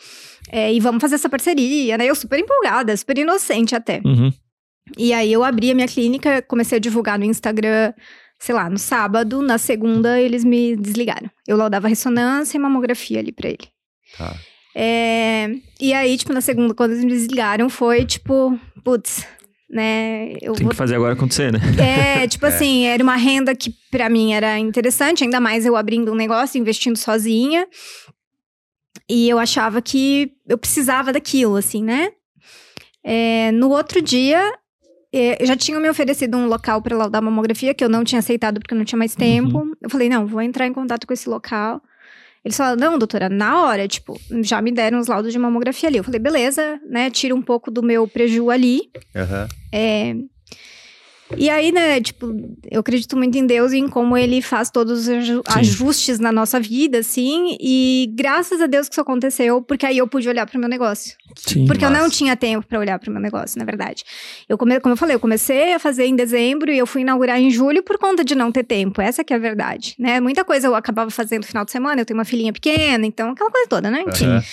É, e vamos fazer essa parceria, né? Eu super empolgada, super inocente até. Uhum. E aí eu abri a minha clínica, comecei a divulgar no Instagram, sei lá, no sábado, na segunda eles me desligaram. Eu laudava ressonância e mamografia ali pra ele. Tá. É, e aí, tipo, na segunda, quando eles me desligaram, foi tipo, putz, né? Eu Tem vou que fazer agora acontecer, né? é, tipo (laughs) assim, era uma renda que pra mim era interessante, ainda mais eu abrindo um negócio, investindo sozinha. E eu achava que eu precisava daquilo, assim, né? É, no outro dia, é, já tinham me oferecido um local pra laudar mamografia, que eu não tinha aceitado porque eu não tinha mais tempo. Eu falei, não, vou entrar em contato com esse local. Eles falaram, não, doutora, na hora, tipo, já me deram os laudos de mamografia ali. Eu falei, beleza, né? Tira um pouco do meu preju ali. Aham. É, E aí, né, tipo, eu acredito muito em Deus e em como ele faz todos os aju- Sim. ajustes na nossa vida, assim. E graças a Deus que isso aconteceu, porque aí eu pude olhar pro meu negócio. Sim. Porque eu não tinha tempo pra olhar pro meu negócio, na verdade. Eu come, como eu falei, eu comecei a fazer em dezembro e eu fui inaugurar em julho por conta de não ter tempo. Essa que é a verdade, né? Muita coisa eu acabava fazendo no final de semana, eu tenho uma filhinha pequena, então aquela coisa toda, né? Enfim. Aham.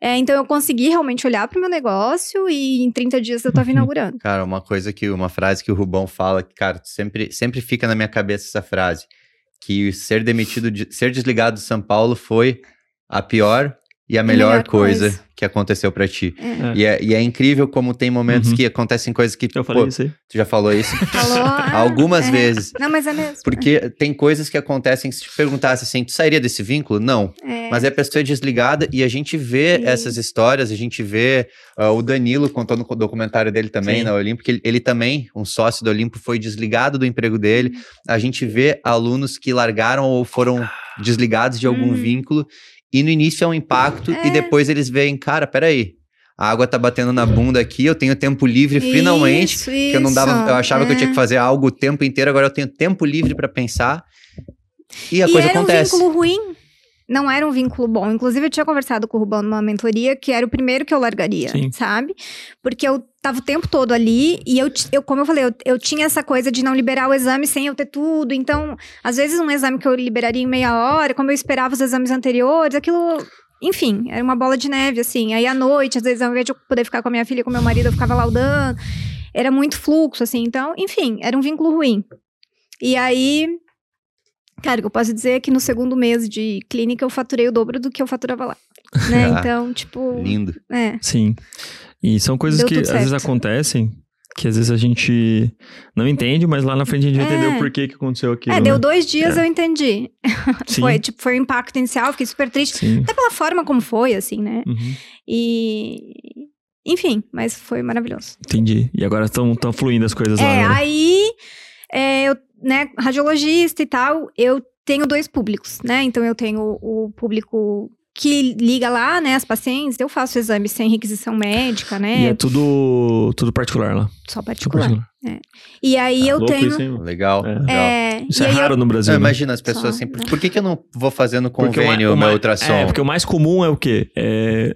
É, então eu consegui realmente olhar pro meu negócio e em 30 dias eu tava Uhum. inaugurando. Cara, uma coisa que, uma frase que o Rubão fala, que, cara, sempre, sempre fica na minha cabeça essa frase. Que ser demitido, de, ser desligado de São Paulo foi a pior e a melhor, melhor coisa, coisa. que aconteceu pra ti. É. E, é, e é incrível como tem momentos Uhum. que acontecem coisas que. Eu falei pô, isso aí. Tu já falou isso? (laughs) Falou. ah, Algumas é. vezes. Não, mas é mesmo. Porque tem coisas que acontecem, se te perguntasse assim, tu sairia desse vínculo? Não. É. Mas a pessoa é desligada e a gente vê Sim. essas histórias, a gente vê ah, o Danilo contou no documentário dele também, Sim. na Olimpo, que ele, ele também, um sócio do Olimpo, foi desligado do emprego dele. Uhum. A gente vê alunos que largaram ou foram desligados de algum Uhum. vínculo e no início é um impacto e É. depois eles veem, cara, peraí, a água tá batendo na bunda aqui, eu tenho tempo livre finalmente, Isso, que eu não dava, isso, eu achava que eu tinha é. que fazer algo o tempo inteiro, agora eu tenho tempo livre para pensar. E a e coisa era acontece. um vínculo ruim. Não era um vínculo bom. Inclusive, eu tinha conversado com o Rubão numa mentoria que era o primeiro que eu largaria, Sim. sabe? Porque eu tava o tempo todo ali e eu, eu como eu falei, eu, eu tinha essa coisa de não liberar o exame sem eu ter tudo. Então, às vezes, um exame que eu liberaria em meia hora, como eu esperava os exames anteriores, aquilo. Enfim, era uma bola de neve, assim. Aí à noite, às vezes, ao invés de eu poder ficar com a minha filha e com meu marido, eu ficava laudando. Era muito fluxo, assim. Então, enfim, era um vínculo ruim. E aí, cara, o que eu posso dizer é que no segundo mês de clínica eu faturei o dobro do que eu faturava lá. Né? Ah, (laughs) Então, tipo. Lindo. É. Sim. E são coisas Deu que às vezes acontecem, que às vezes a gente não entende, mas lá na frente a gente É. entender o porquê que aconteceu aquilo. É, deu né? dois dias É. eu entendi. (laughs) Sim, Foi, tipo, foi um impacto inicial, fiquei super triste. sim. Até pela forma como foi, assim, né? Uhum, E. Enfim, mas foi maravilhoso. entendi. E agora estão tão fluindo as coisas lá. É, né? aí, é, eu, né, radiologista e tal, eu tenho dois públicos, né? Então eu tenho o público que liga lá, né, as pacientes, eu faço exame sem requisição médica, E né? é tudo, tudo particular lá. Só Tudo particular. E aí eu Louco tenho. isso, hein? Legal. É. legal. é, Isso e é aí eu- raro no Brasil. Não, né? imagina as pessoas Só, assim, né? por que, que eu não vou fazer no Porque o ma- convênio o meu ultrassom? É, porque o mais comum é o quê? É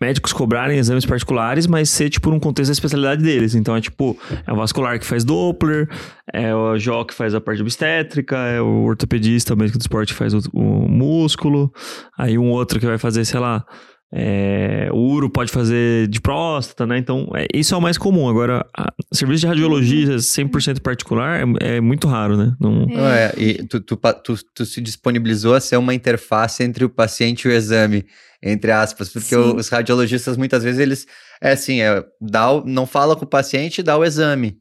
médicos cobrarem exames particulares, mas ser, tipo, num contexto da especialidade deles. Então, é tipo, é o vascular que faz Doppler, é o Jó que faz a parte obstétrica, é o ortopedista, o médico do esporte que faz o, o músculo, aí um outro que vai fazer, sei lá, é, o uro pode fazer de próstata, né? Então, é, isso é o mais comum. Agora, a- serviço de radiologia 100% particular é, é muito raro, né? Não, Não é, e tu, tu, tu- tu se disponibilizou a ser uma interface entre o paciente e o exame, entre aspas, porque Sim. o- os radiologistas muitas vezes eles é assim, é, dá o- não fala com o paciente, dá o exame.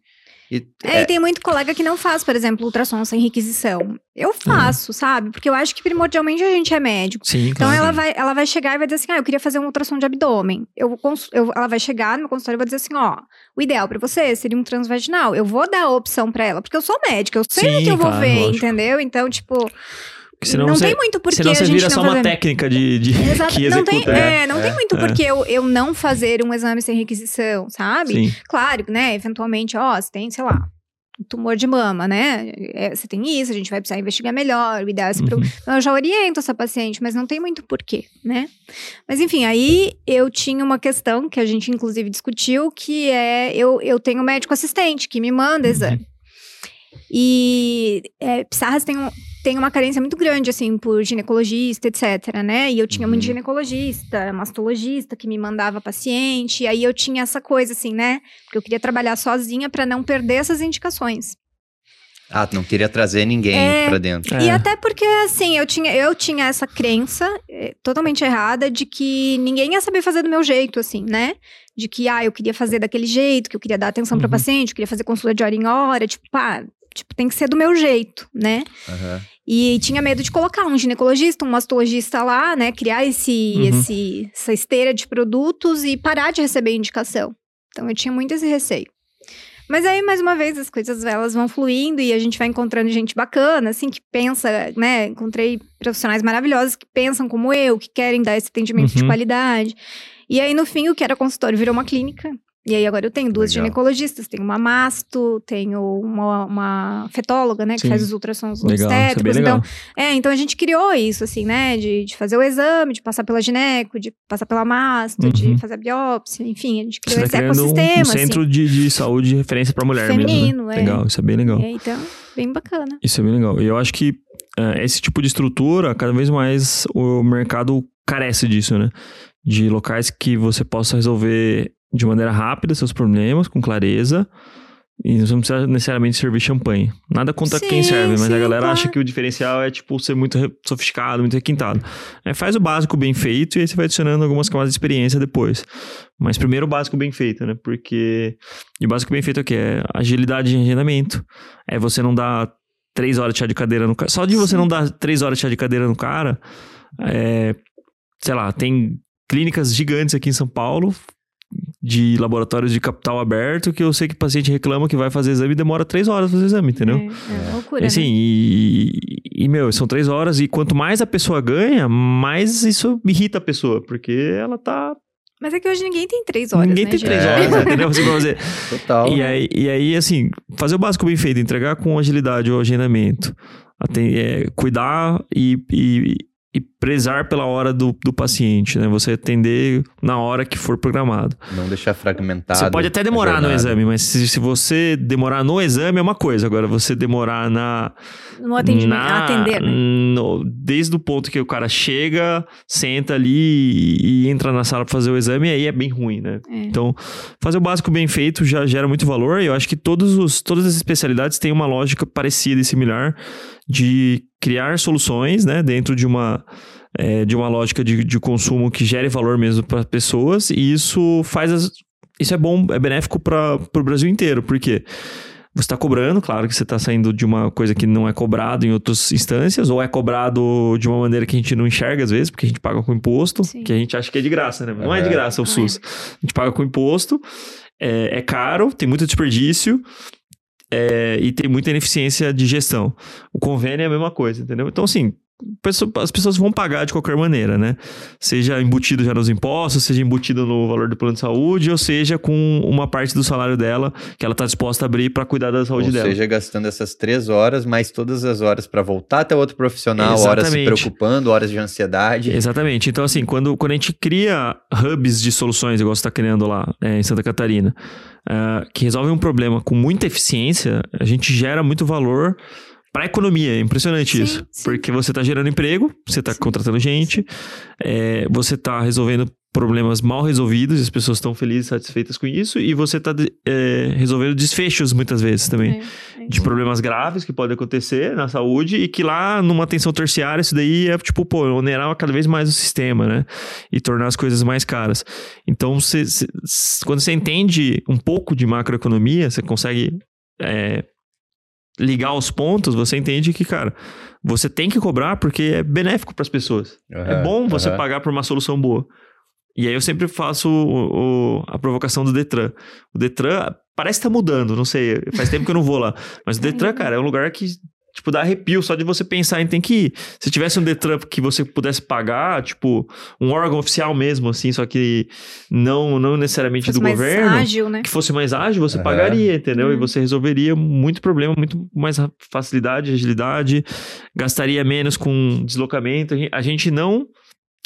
E, É, e tem muito colega que não faz, por exemplo, ultrassom sem requisição. Eu faço, sabe? Porque eu acho que primordialmente a gente é médico. Sim, Então claro. ela vai, ela vai chegar e vai dizer assim: ah, eu queria fazer um ultrassom de abdômen. Eu, eu- ela vai chegar no meu consultório e vai dizer assim: ó, o ideal pra você seria um transvaginal. Eu vou dar a opção pra ela, porque eu sou médica, eu sei o Sim, que eu vou claro, ver, lógico. entendeu? Então, tipo, senão não você, tem muito porquê senão a você gente vira não só uma técnica de, de (laughs) Exato, que não executa. tem, né? é, não tem muito é. porquê eu, eu não fazer um exame sem requisição, sabe? Sim. Claro, né? Eventualmente, ó, você tem, sei lá, um tumor de mama, né? É, você tem isso, a gente vai precisar investigar melhor, o ideal é se pro- Uhum. Então, eu já oriento essa paciente, mas não tem muito porquê, né? Mas enfim, aí eu tinha uma questão que a gente inclusive discutiu, que é eu, eu tenho um médico assistente que me manda exame. E é, Pissarras tem, um, tem uma carência muito grande, assim, por ginecologista, etc, né? E eu tinha muito Uhum. ginecologista, mastologista que me mandava paciente, e aí eu tinha essa coisa, assim, né? Porque eu queria trabalhar sozinha para não perder essas indicações. Ah, não queria trazer ninguém É, pra dentro. E É. até porque, assim, eu tinha, eu tinha essa crença eh, totalmente errada de que ninguém ia saber fazer do meu jeito, assim, né? De que, ah, eu queria fazer daquele jeito, que eu queria dar atenção para Uhum. paciente, eu queria fazer consulta de hora em hora, tipo, pá, tipo, tem que ser do meu jeito, né? Aham. E tinha medo de colocar um ginecologista, um mastologista lá, né? Criar esse, Uhum. esse, essa esteira de produtos e parar de receber indicação. Então eu tinha muito esse receio. Mas aí, mais uma vez, as coisas elas vão fluindo e a gente vai encontrando gente bacana, assim, que pensa, né? Encontrei profissionais maravilhosos que pensam como eu, que querem dar esse atendimento de Uhum. qualidade. E aí, no fim, o que era consultório virou uma clínica. E aí, agora eu tenho duas Legal. ginecologistas, tenho uma masto, tenho uma, uma fetóloga, né? Que Sim. faz os ultrassons Legal, é obstétricos. legal. Então, é, então a gente criou isso, assim, né? De, de fazer o exame, de passar pela gineco, de passar pela masto, Uhum. de fazer a biópsia, enfim, a gente Você criou tá esse criando um, um ecossistema, centro de, de saúde de referência pra mulher Feminino, mesmo, é. né? Legal, isso é bem legal. assim. É, então, bem bacana. Isso é bem legal. E eu acho que eh, esse tipo de estrutura, cada vez mais o mercado carece disso, né? De locais que você possa resolver de maneira rápida seus problemas, com clareza. E não precisa necessariamente servir champanhe. Nada contra Sim, quem serve, mas a sim, galera claro. acha que o diferencial é, tipo, ser muito sofisticado, muito requintado. É, faz o básico bem feito e aí você vai adicionando algumas camadas de experiência depois. Mas primeiro o básico bem feito, né? Porque. E o básico bem feito é o quê? É agilidade de agendamento. É você não dar três horas de chá de cadeira no cara. Só de você Sim. não dar três horas de chá de cadeira no cara, é, sei lá, tem clínicas gigantes aqui em São Paulo de laboratórios de capital aberto que eu sei que o paciente reclama que vai fazer exame e demora três horas fazer exame, entendeu? É, é loucura, E assim, né? e, e, meu, são três horas e quanto mais a pessoa ganha, mais isso irrita a pessoa, porque ela tá. Mas é que hoje ninguém tem três horas, ninguém né, tem gente? três É. horas, (laughs) entendeu? Assim, pra fazer. Total. E aí, e aí, assim, fazer o básico bem feito, entregar com agilidade o agendamento, aten- é, cuidar e, e e prezar pela hora do, do paciente, né? Você atender na hora que for programado. Não deixar fragmentado. Você pode até demorar no exame, mas se, se você demorar no exame é uma coisa. Agora, você demorar na. No atendimento, na- atender, né? no- desde o ponto que o cara chega, senta ali e, e entra na sala para fazer o exame, aí é bem ruim, né? É. Então, fazer o básico bem feito já gera muito valor. E eu acho que todos os, todas as especialidades têm uma lógica parecida e similar de criar soluções, né, dentro de uma, é, de uma lógica de, de consumo que gere valor mesmo para pessoas. E isso faz as, isso é bom, é benéfico para o Brasil inteiro, porque você está cobrando, claro que você está saindo de uma coisa que não é cobrado em outras instâncias, ou é cobrado de uma maneira que a gente não enxerga às vezes, porque a gente paga com imposto, Sim. que a gente acha que é de graça, né? Mas Não é de Aham. graça o é. SUS. A gente paga com imposto, é, é caro, tem muito desperdício. É, e tem muita ineficiência de gestão. O convênio é a mesma coisa, entendeu? Então, assim, as pessoas vão pagar de qualquer maneira, né? Seja embutido já nos impostos, seja embutido no valor do plano de saúde, ou seja com uma parte do salário dela que ela está disposta a abrir para cuidar da saúde Ou dela. seja, gastando essas três horas, mais todas as horas para voltar até outro profissional, horas se Exatamente. preocupando, horas de ansiedade. Exatamente. Então, assim, quando, quando a gente cria hubs de soluções, igual você está criando lá é, em Santa Catarina, ah, que resolvem um problema com muita eficiência, a gente gera muito valor para a economia. É impressionante Sim, isso. sim. Porque você está gerando emprego, você está contratando gente, é, você está resolvendo problemas mal resolvidos, e as pessoas estão felizes, satisfeitas com isso, e você está resolvendo desfechos muitas vezes também É, é de problemas graves que podem acontecer na saúde e que lá numa atenção terciária isso daí é tipo, pô, onerar cada vez mais o sistema, né? E tornar as coisas mais caras. Então, cê- cê- quando você entende um pouco de macroeconomia, você consegue é, ligar os pontos, você entende que, cara, você tem que cobrar porque é benéfico para as pessoas. é Aham, bom você aham. pagar por uma solução boa. E aí eu sempre faço o- o- a provocação do Detran. O Detran parece que tá mudando, não sei. Faz tempo que eu não vou lá. Mas o Detran, cara, é um lugar que, tipo, dá arrepio só de você pensar em tem que ir. Se tivesse um Detran que você pudesse pagar, tipo, um órgão oficial mesmo, assim, só que não, não necessariamente Fosse do mais governo. ágil, né? Que fosse mais ágil, você pagaria, entendeu? E Uhum. você resolveria muito problema, muito mais facilidade, agilidade, gastaria menos com deslocamento. A gente não.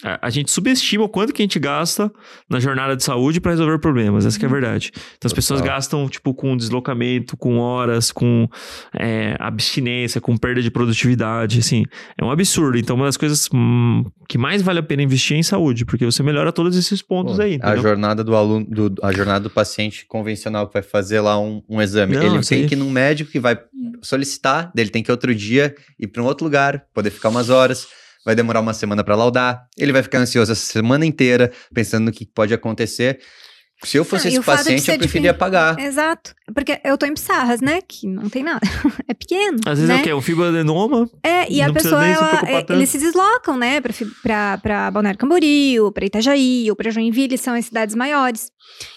A a gente subestima o quanto que a gente gasta na jornada de saúde para resolver problemas, essa que é a verdade. Então as pessoas gastam, tipo, com deslocamento, com horas, com é, abstinência, com perda de produtividade, assim. É um absurdo. Então uma das coisas hum, que mais vale a pena investir é em saúde, porque você melhora todos esses pontos Pô, aí, a entendeu? jornada do aluno, do- a jornada do paciente convencional que vai fazer lá um, um exame. Não, ele tem que ir num médico que vai solicitar, dele tem que ir outro dia ir para um outro lugar, poder ficar umas horas. Vai demorar uma semana para laudar. Ele vai ficar ansioso essa semana inteira, pensando no que pode acontecer. Se eu fosse Não, esse paciente, eu preferia pagar. Exato. Porque eu tô em Pissarras, né? Que não tem nada. (laughs) É pequeno. Às vezes né? é o quê? Um fibroadenoma, É, e a pessoa, se ela, preocupar é, eles se deslocam, né, pra, pra, pra Balneário Camboriú, pra Itajaí, ou pra Joinville, são as cidades maiores.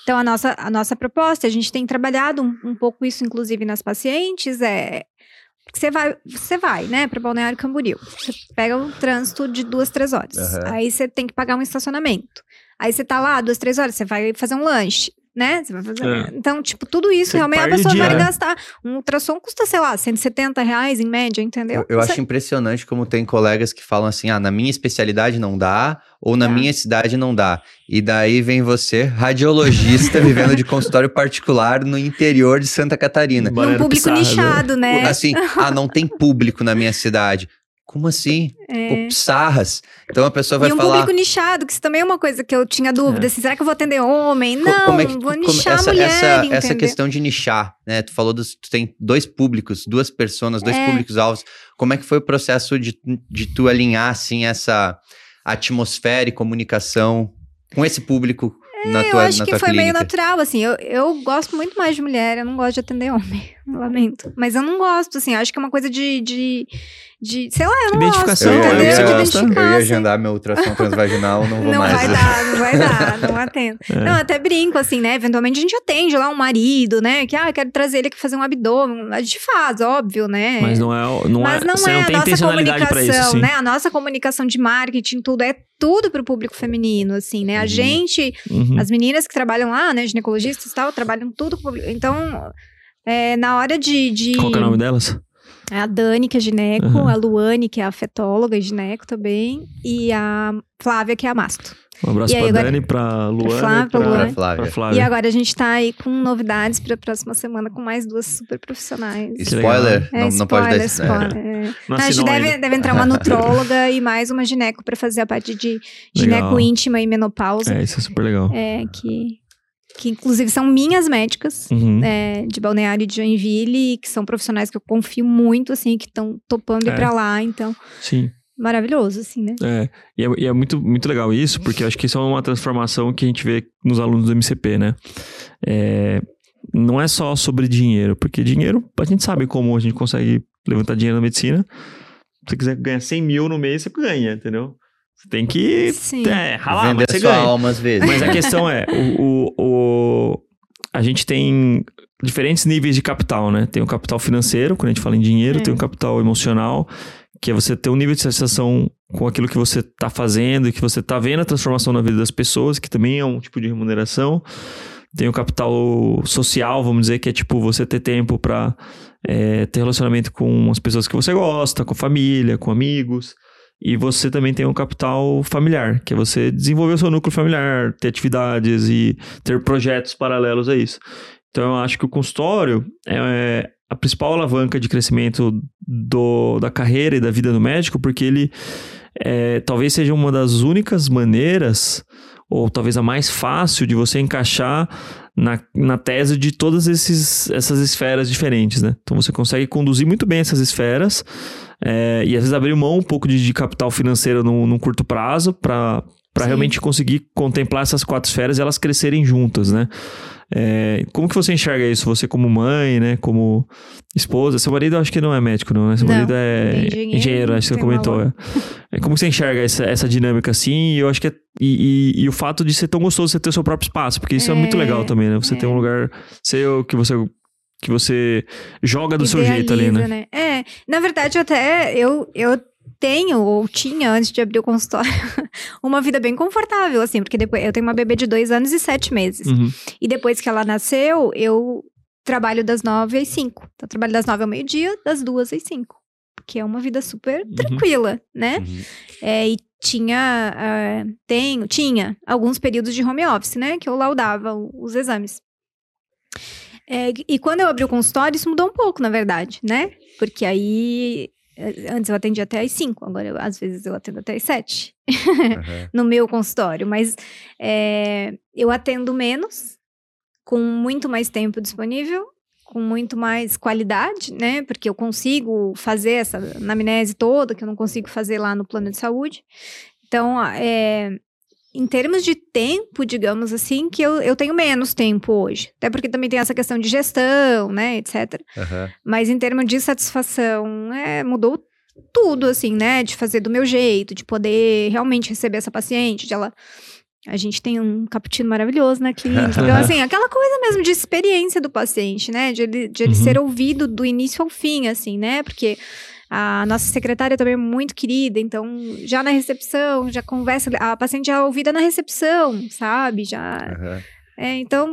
Então, a nossa, a nossa proposta, a gente tem trabalhado um, um pouco isso, inclusive, nas pacientes, é... Você vai, você vai, né, pra Balneário Camboriú. Você pega um trânsito de duas, três horas. Aham. Aí você tem que pagar um estacionamento. Aí você tá lá duas, três horas, você vai fazer um lanche, né? Você vai fazer... É. Então, tipo, tudo isso, Você realmente, a pessoa vai né? gastar. Um ultrassom custa, sei lá, 170 reais em média, entendeu? Eu, eu Você- acho impressionante como tem colegas que falam assim: ah, na minha especialidade não dá, ou na Tá. minha cidade não dá. E daí vem você, radiologista, (laughs) vivendo de consultório particular no interior de Santa Catarina. Num público Pissarras, nichado, né? Assim, ah, não tem público na minha cidade. Como assim? É. Pô, Sarras. Então a pessoa vai e um falar. público nichado, que isso também é uma coisa que eu tinha dúvida. É. assim, será que eu vou atender homem? Não, como é que vou como- nichar essa, mulher, essa, essa questão de nichar, né? Tu falou dos, tu tem dois públicos, duas pessoas, dois É. públicos alvos. Como é que foi o processo de, de tu alinhar assim essa atmosfera e comunicação com esse público na É, eu tua, acho na que foi meio clínica? natural, assim. Eu, eu gosto muito mais de mulher, eu não gosto de atender homem. Lamento. Mas eu não gosto, assim. eu Acho que é uma coisa de. de, de sei lá, eu não Identificação, gosto, eu, entendeu? ia, você de gosta? eu identificar, ia assim. agendar meu ultrassom transvaginal, não vou Não mais. vai dar, não vai dar, não (laughs) atendo. É. Não, eu até brinco, assim, né? Eventualmente a gente atende lá um marido, né? Que, ah, eu quero trazer ele aqui fazer um abdômen. A gente faz, óbvio, né? mas não é. Não Mas é, não você é não a tem nossa comunicação, isso, sim. né? A nossa comunicação de marketing, tudo, é tudo pro público feminino, assim, né? A Uhum. gente, Uhum. as meninas que trabalham lá, né? Ginecologistas e tal, trabalham tudo pro público. Então, é, na hora de... de... Qual que é o nome delas? A Dani, que é gineco, Aham. a Luane, que é a fetóloga e gineco também, e a Flávia, que é a masto. Um abraço E aí, pra agora- Dani, pra Luana Flávia, e pra. Pra Flávia. pra Flávia. E agora a gente tá aí com novidades pra próxima semana com mais duas super profissionais. Que Spoiler? É, não, não pode dar spoiler, spoiler. spoiler. é. Não a gente deve, deve entrar uma (laughs) nutróloga e mais uma gineco pra fazer a parte de gineco Legal. íntima e menopausa. É, isso é super legal. É, que, que inclusive são minhas médicas. Uhum. é, de Balneário de Joinville, e que são profissionais que eu confio muito, assim, que estão topando É. ir pra lá, então, Sim. maravilhoso, assim, né? É, e é, e é muito, muito legal isso, porque eu acho que isso é uma transformação que a gente vê nos alunos do MCP, né? É, não é só sobre dinheiro, porque dinheiro, a gente sabe como a gente consegue levantar dinheiro na medicina. Se você quiser ganhar 100 mil no mês, você ganha, entendeu? Você tem que Sim. é, ralar, Vender mas você sua ganha. alma às vezes. Mas a questão é, o, o, o- a gente tem diferentes níveis de capital, né? Tem o capital financeiro, quando a gente fala em dinheiro, É. tem o capital emocional, que é você ter um nível de satisfação com aquilo que você está fazendo e que você está vendo a transformação na vida das pessoas, que também é um tipo de remuneração. Tem o capital social, vamos dizer, que é tipo você ter tempo para ter relacionamento com as pessoas que você gosta, com família, com amigos. E você também tem um capital familiar, que é você desenvolver o seu núcleo familiar, ter atividades e ter projetos paralelos a isso. Então eu acho que o consultório é a principal alavanca de crescimento do, da carreira e da vida do médico, porque ele é, talvez seja uma das únicas maneiras, ou talvez a mais fácil, de você encaixar na, na tese de todas esses, essas esferas diferentes, né? Então você consegue conduzir muito bem essas esferas é, e às vezes abrir mão um pouco de, de capital financeiro num, num curto prazo para realmente conseguir contemplar essas quatro esferas e elas crescerem juntas, né? É, como que você enxerga isso? Você como mãe, né? Como esposa. Seu marido eu acho que não é médico, não, né? Seu Não, marido é é engenheiro, engenheiro, acho que você comentou. É. É, Como que você enxerga essa, essa dinâmica assim? E eu acho que é, e, e- e o fato de ser tão gostoso você ter o seu próprio espaço, porque isso é, muito É, legal também, né? Você é. ter um lugar, ser o que você que você joga do seu jeito ali, Idealiza, né? É, na verdade, até eu, eu tenho, ou tinha, antes de abrir o consultório, (laughs) uma vida bem confortável, assim, porque depois eu tenho uma bebê de dois anos e sete meses. Uhum. E depois que ela nasceu, eu trabalho das nove às cinco. Então, eu trabalho das nove ao meio-dia, das duas às cinco. Que é uma vida super Uhum. tranquila, né? Uhum. É, e tinha, ah, tenho, tinha alguns períodos de home office, né? Que eu laudava os exames. É, e quando eu abri o consultório, isso mudou um pouco, na verdade, né? Porque aí, eh, antes eu atendia até às 5, agora eu- às vezes eu atendo até às 7 Uhum. (laughs) no meu consultório. Mas é, eu atendo menos, com muito mais tempo disponível, com muito mais qualidade, né? Porque eu consigo fazer essa anamnese toda, que eu não consigo fazer lá no plano de saúde. Então, é, em termos de tempo, digamos assim, que eu, eu tenho menos tempo hoje. Até porque também tem essa questão de gestão, né, etc. Uhum. Mas em termos de satisfação, é, mudou tudo, assim, né? De fazer do meu jeito, de poder realmente receber essa paciente, de ela. A gente tem um cappuccino maravilhoso na clínica. (laughs) Então, assim, aquela coisa mesmo de experiência do paciente, né? De ele, de ele Uhum. ser ouvido do início ao fim, assim, né? Porque a nossa secretária também é muito querida, então já na recepção, já conversa, a paciente já é ouvida na recepção, sabe? Já Uhum. é, então,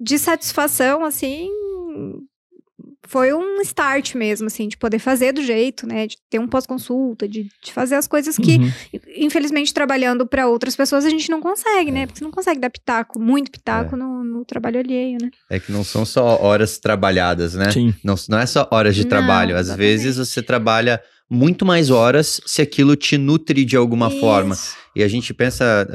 de satisfação, assim, foi um start mesmo, assim, de poder fazer do jeito, né? De ter um pós-consulta, de, de fazer as coisas que, Uhum. infelizmente, trabalhando para outras pessoas, a gente não consegue, né? Porque você não consegue dar pitaco, muito pitaco É. no, no trabalho alheio, né? É que não são só horas trabalhadas, né? Sim. Não, não é só horas de Não, trabalho. Às exatamente. vezes você trabalha muito mais horas se aquilo te nutre de alguma forma. Isso, E a gente pensa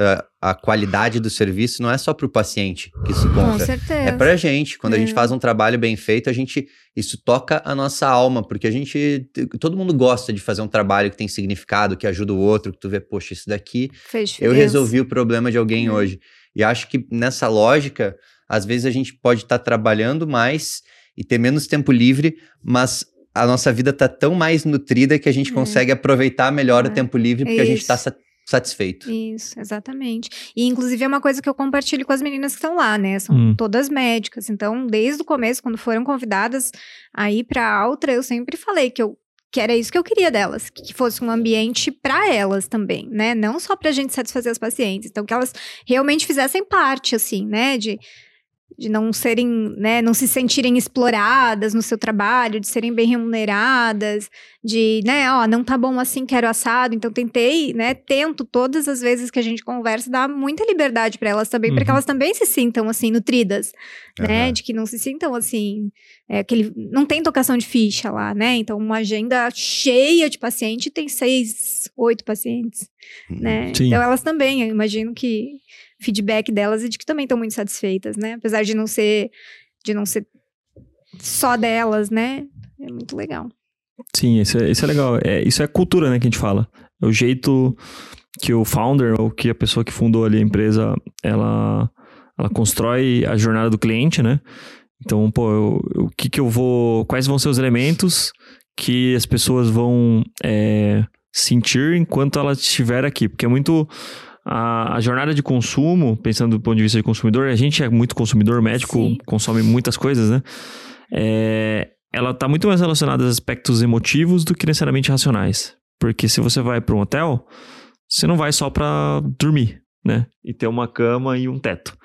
ah, a qualidade do serviço não é só para o paciente que isso Com conta. certeza. É pra gente. Quando a gente É. faz um trabalho bem feito, a gente. Isso toca a nossa alma, porque a gente. Todo mundo gosta de fazer um trabalho que tem significado, que ajuda o outro, que tu vê, poxa, isso daqui Fez eu resolvi o problema de alguém Uhum. hoje. E acho que nessa lógica, às vezes a gente pode estar trabalhando mais e ter menos tempo livre, mas a nossa vida tá tão mais nutrida que a gente É. consegue aproveitar melhor É. o tempo livre porque a gente tá sa- satisfeito. Isso, exatamente. E inclusive é uma coisa que eu compartilho com as meninas que estão lá, né? São Hum. todas médicas. Então, desde o começo, quando foram convidadas a ir para a Altra, eu sempre falei que eu que era isso que eu queria delas, que fosse um ambiente para elas também, né? Não só pra gente satisfazer as pacientes, então que elas realmente fizessem parte assim, né, de de não serem, né, não se sentirem exploradas no seu trabalho, de serem bem remuneradas, de, né, ó, não tá bom assim, quero assado. Então tentei, né, tento todas as vezes que a gente conversa dar muita liberdade para elas também, uhum. para que elas também se sintam assim nutridas, uhum. né, de que não se sintam assim, é, aquele, não tem tocação de ficha lá, né? Então uma agenda cheia de paciente tem seis, oito pacientes, né? Sim. Então elas também, eu imagino que feedback delas e de que também estão muito satisfeitas, né? Apesar de não ser de não ser só delas, né? É muito legal. Sim, isso é, isso é legal. É, isso é cultura, né, que a gente fala. É o jeito que o founder ou que a pessoa que fundou ali a empresa, ela, ela constrói a jornada do cliente, né? Então, pô, eu, o que que eu vou... Quais vão ser os elementos que as pessoas vão é, sentir enquanto ela estiver aqui? Porque é muito a, a, jornada de consumo, pensando do ponto de vista de consumidor, a gente é muito consumidor, médico Sim. consome muitas coisas, né? É, ela está muito mais relacionada a aspectos emotivos do que necessariamente racionais. Porque se você vai para um hotel, você não vai só para dormir, né? E ter uma cama e um teto.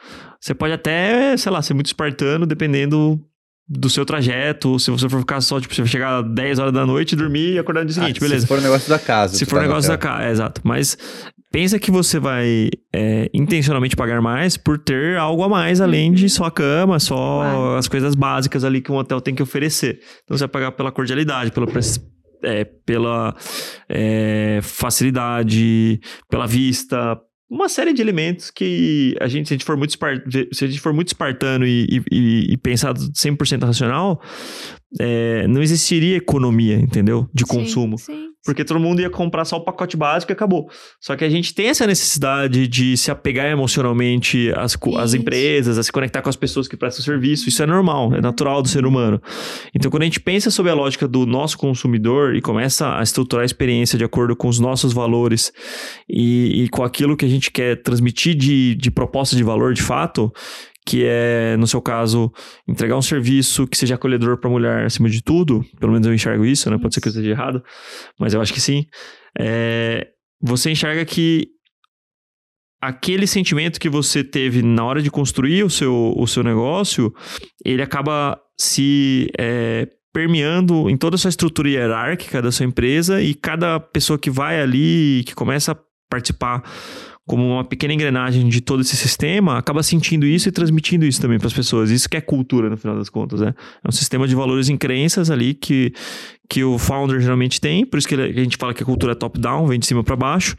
Você pode até, sei lá, ser muito espartano, dependendo do seu trajeto, se você for ficar só, tipo, você vai chegar 10 horas da noite, dormir e acordar no dia ah, seguinte, beleza. Se for negócio da casa. Se for tá negócio da casa, é, exato. Mas pensa que você vai é, intencionalmente pagar mais por ter algo a mais, além de só a cama, só as coisas básicas ali que um hotel tem que oferecer. Então você vai pagar pela cordialidade, pela é, pela é, facilidade, pela vista, uma série de elementos que a gente, se a gente for muito, se a gente for muito espartano e, e, e pensar 100% racional, é, não existiria economia, entendeu? De consumo. Sim, sim. Porque todo mundo ia comprar só o pacote básico e acabou. Só que a gente tem essa necessidade de se apegar emocionalmente às, às empresas, a se conectar com as pessoas que prestam serviço. Isso é normal, é natural do ser humano. Então, quando a gente pensa sobre a lógica do nosso consumidor e começa a estruturar a experiência de acordo com os nossos valores e, e com aquilo que a gente quer transmitir de, de proposta de valor de fato, que é, no seu caso, entregar um serviço que seja acolhedor para a mulher acima de tudo, pelo menos eu enxergo isso, né? Pode ser que eu esteja errado, mas eu acho que sim. É, você enxerga que aquele sentimento que você teve na hora de construir o seu, o seu negócio, ele acaba se é, permeando em toda a sua estrutura hierárquica da sua empresa e cada pessoa que vai ali, que começa a participar como uma pequena engrenagem de todo esse sistema, acaba sentindo isso e transmitindo isso também para as pessoas. Isso que é cultura, no final das contas, né? É um sistema de valores e crenças ali que, que o founder geralmente tem, por isso que a gente fala que a cultura é top-down, vem de cima para baixo,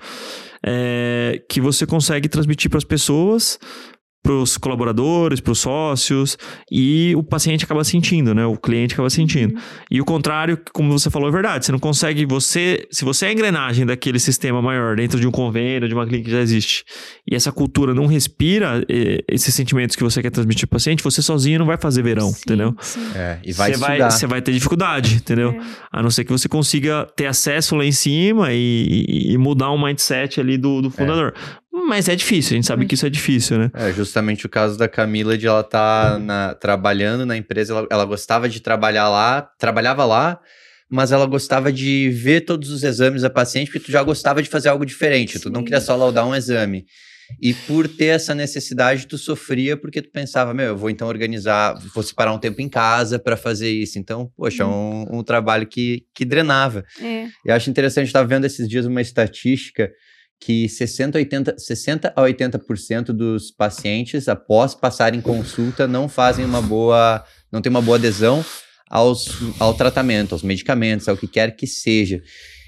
é, que você consegue transmitir para as pessoas para os colaboradores, para os sócios, e o paciente acaba sentindo, né? O cliente acaba sentindo. Uhum. E o contrário, como você falou, é verdade. Você não consegue, você, se você é a engrenagem daquele sistema maior dentro de um convênio, de uma clínica que já existe, e essa cultura não respira eh, esses sentimentos que você quer transmitir para o paciente, você sozinho não vai fazer verão, sim, entendeu? Sim. É, e vai você vai, você vai ter dificuldade, entendeu? É. A não ser que você consiga ter acesso lá em cima e, e mudar um mindset ali do, do fundador. É. Mas é difícil, a gente sabe que isso é difícil, né? É justamente o caso da Camila de ela estar tá trabalhando na empresa, ela, ela gostava de trabalhar lá, trabalhava lá, mas ela gostava de ver todos os exames da paciente, porque tu já gostava de fazer algo diferente, Sim. tu não queria só laudar um exame. E por ter essa necessidade, tu sofria porque tu pensava, meu, eu vou então organizar, vou separar um tempo em casa para fazer isso. Então, poxa, hum. um, um, trabalho que, que drenava. É. E acho interessante, estar vendo esses dias uma estatística que 60, 80, 60 a 80% dos pacientes, após passarem consulta, não fazem uma boa, não tem uma boa adesão aos, ao tratamento, aos medicamentos, ao que quer que seja.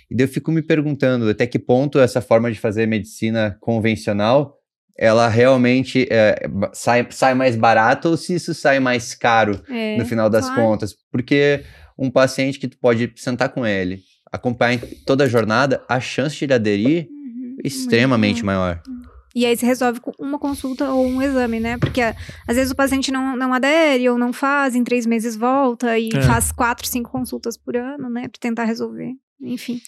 E daí eu fico me perguntando até que ponto essa forma de fazer medicina convencional ela realmente é, sai, sai mais barato ou se isso sai mais caro é, no final das claro. contas. Porque um paciente que tu pode sentar com ele, acompanhar toda a jornada, a chance de ele aderir extremamente maior. E aí se resolve com uma consulta ou um exame, né? Porque às vezes o paciente não, não adere ou não faz, em três meses volta e é. faz quatro, cinco consultas por ano, né? Pra tentar resolver. Enfim.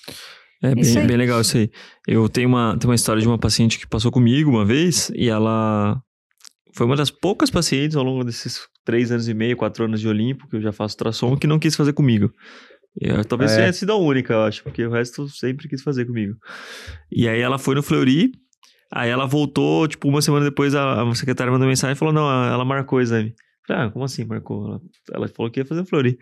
É bem, bem legal isso aí. Eu tenho uma, tenho uma história de uma paciente que passou comigo uma vez e ela foi uma das poucas pacientes ao longo desses três anos e meio, quatro anos de Olimpo, que eu já faço ultrassom, que não quis fazer comigo. Eu, talvez é. tenha sido a única, eu acho, porque o resto sempre quis fazer comigo. E aí ela foi no Fleury, aí ela voltou, tipo, uma semana depois a, a secretária mandou mensagem e falou: não, ela marcou o exame. Falei, ah, como assim marcou? Ela, ela falou que ia fazer Flori.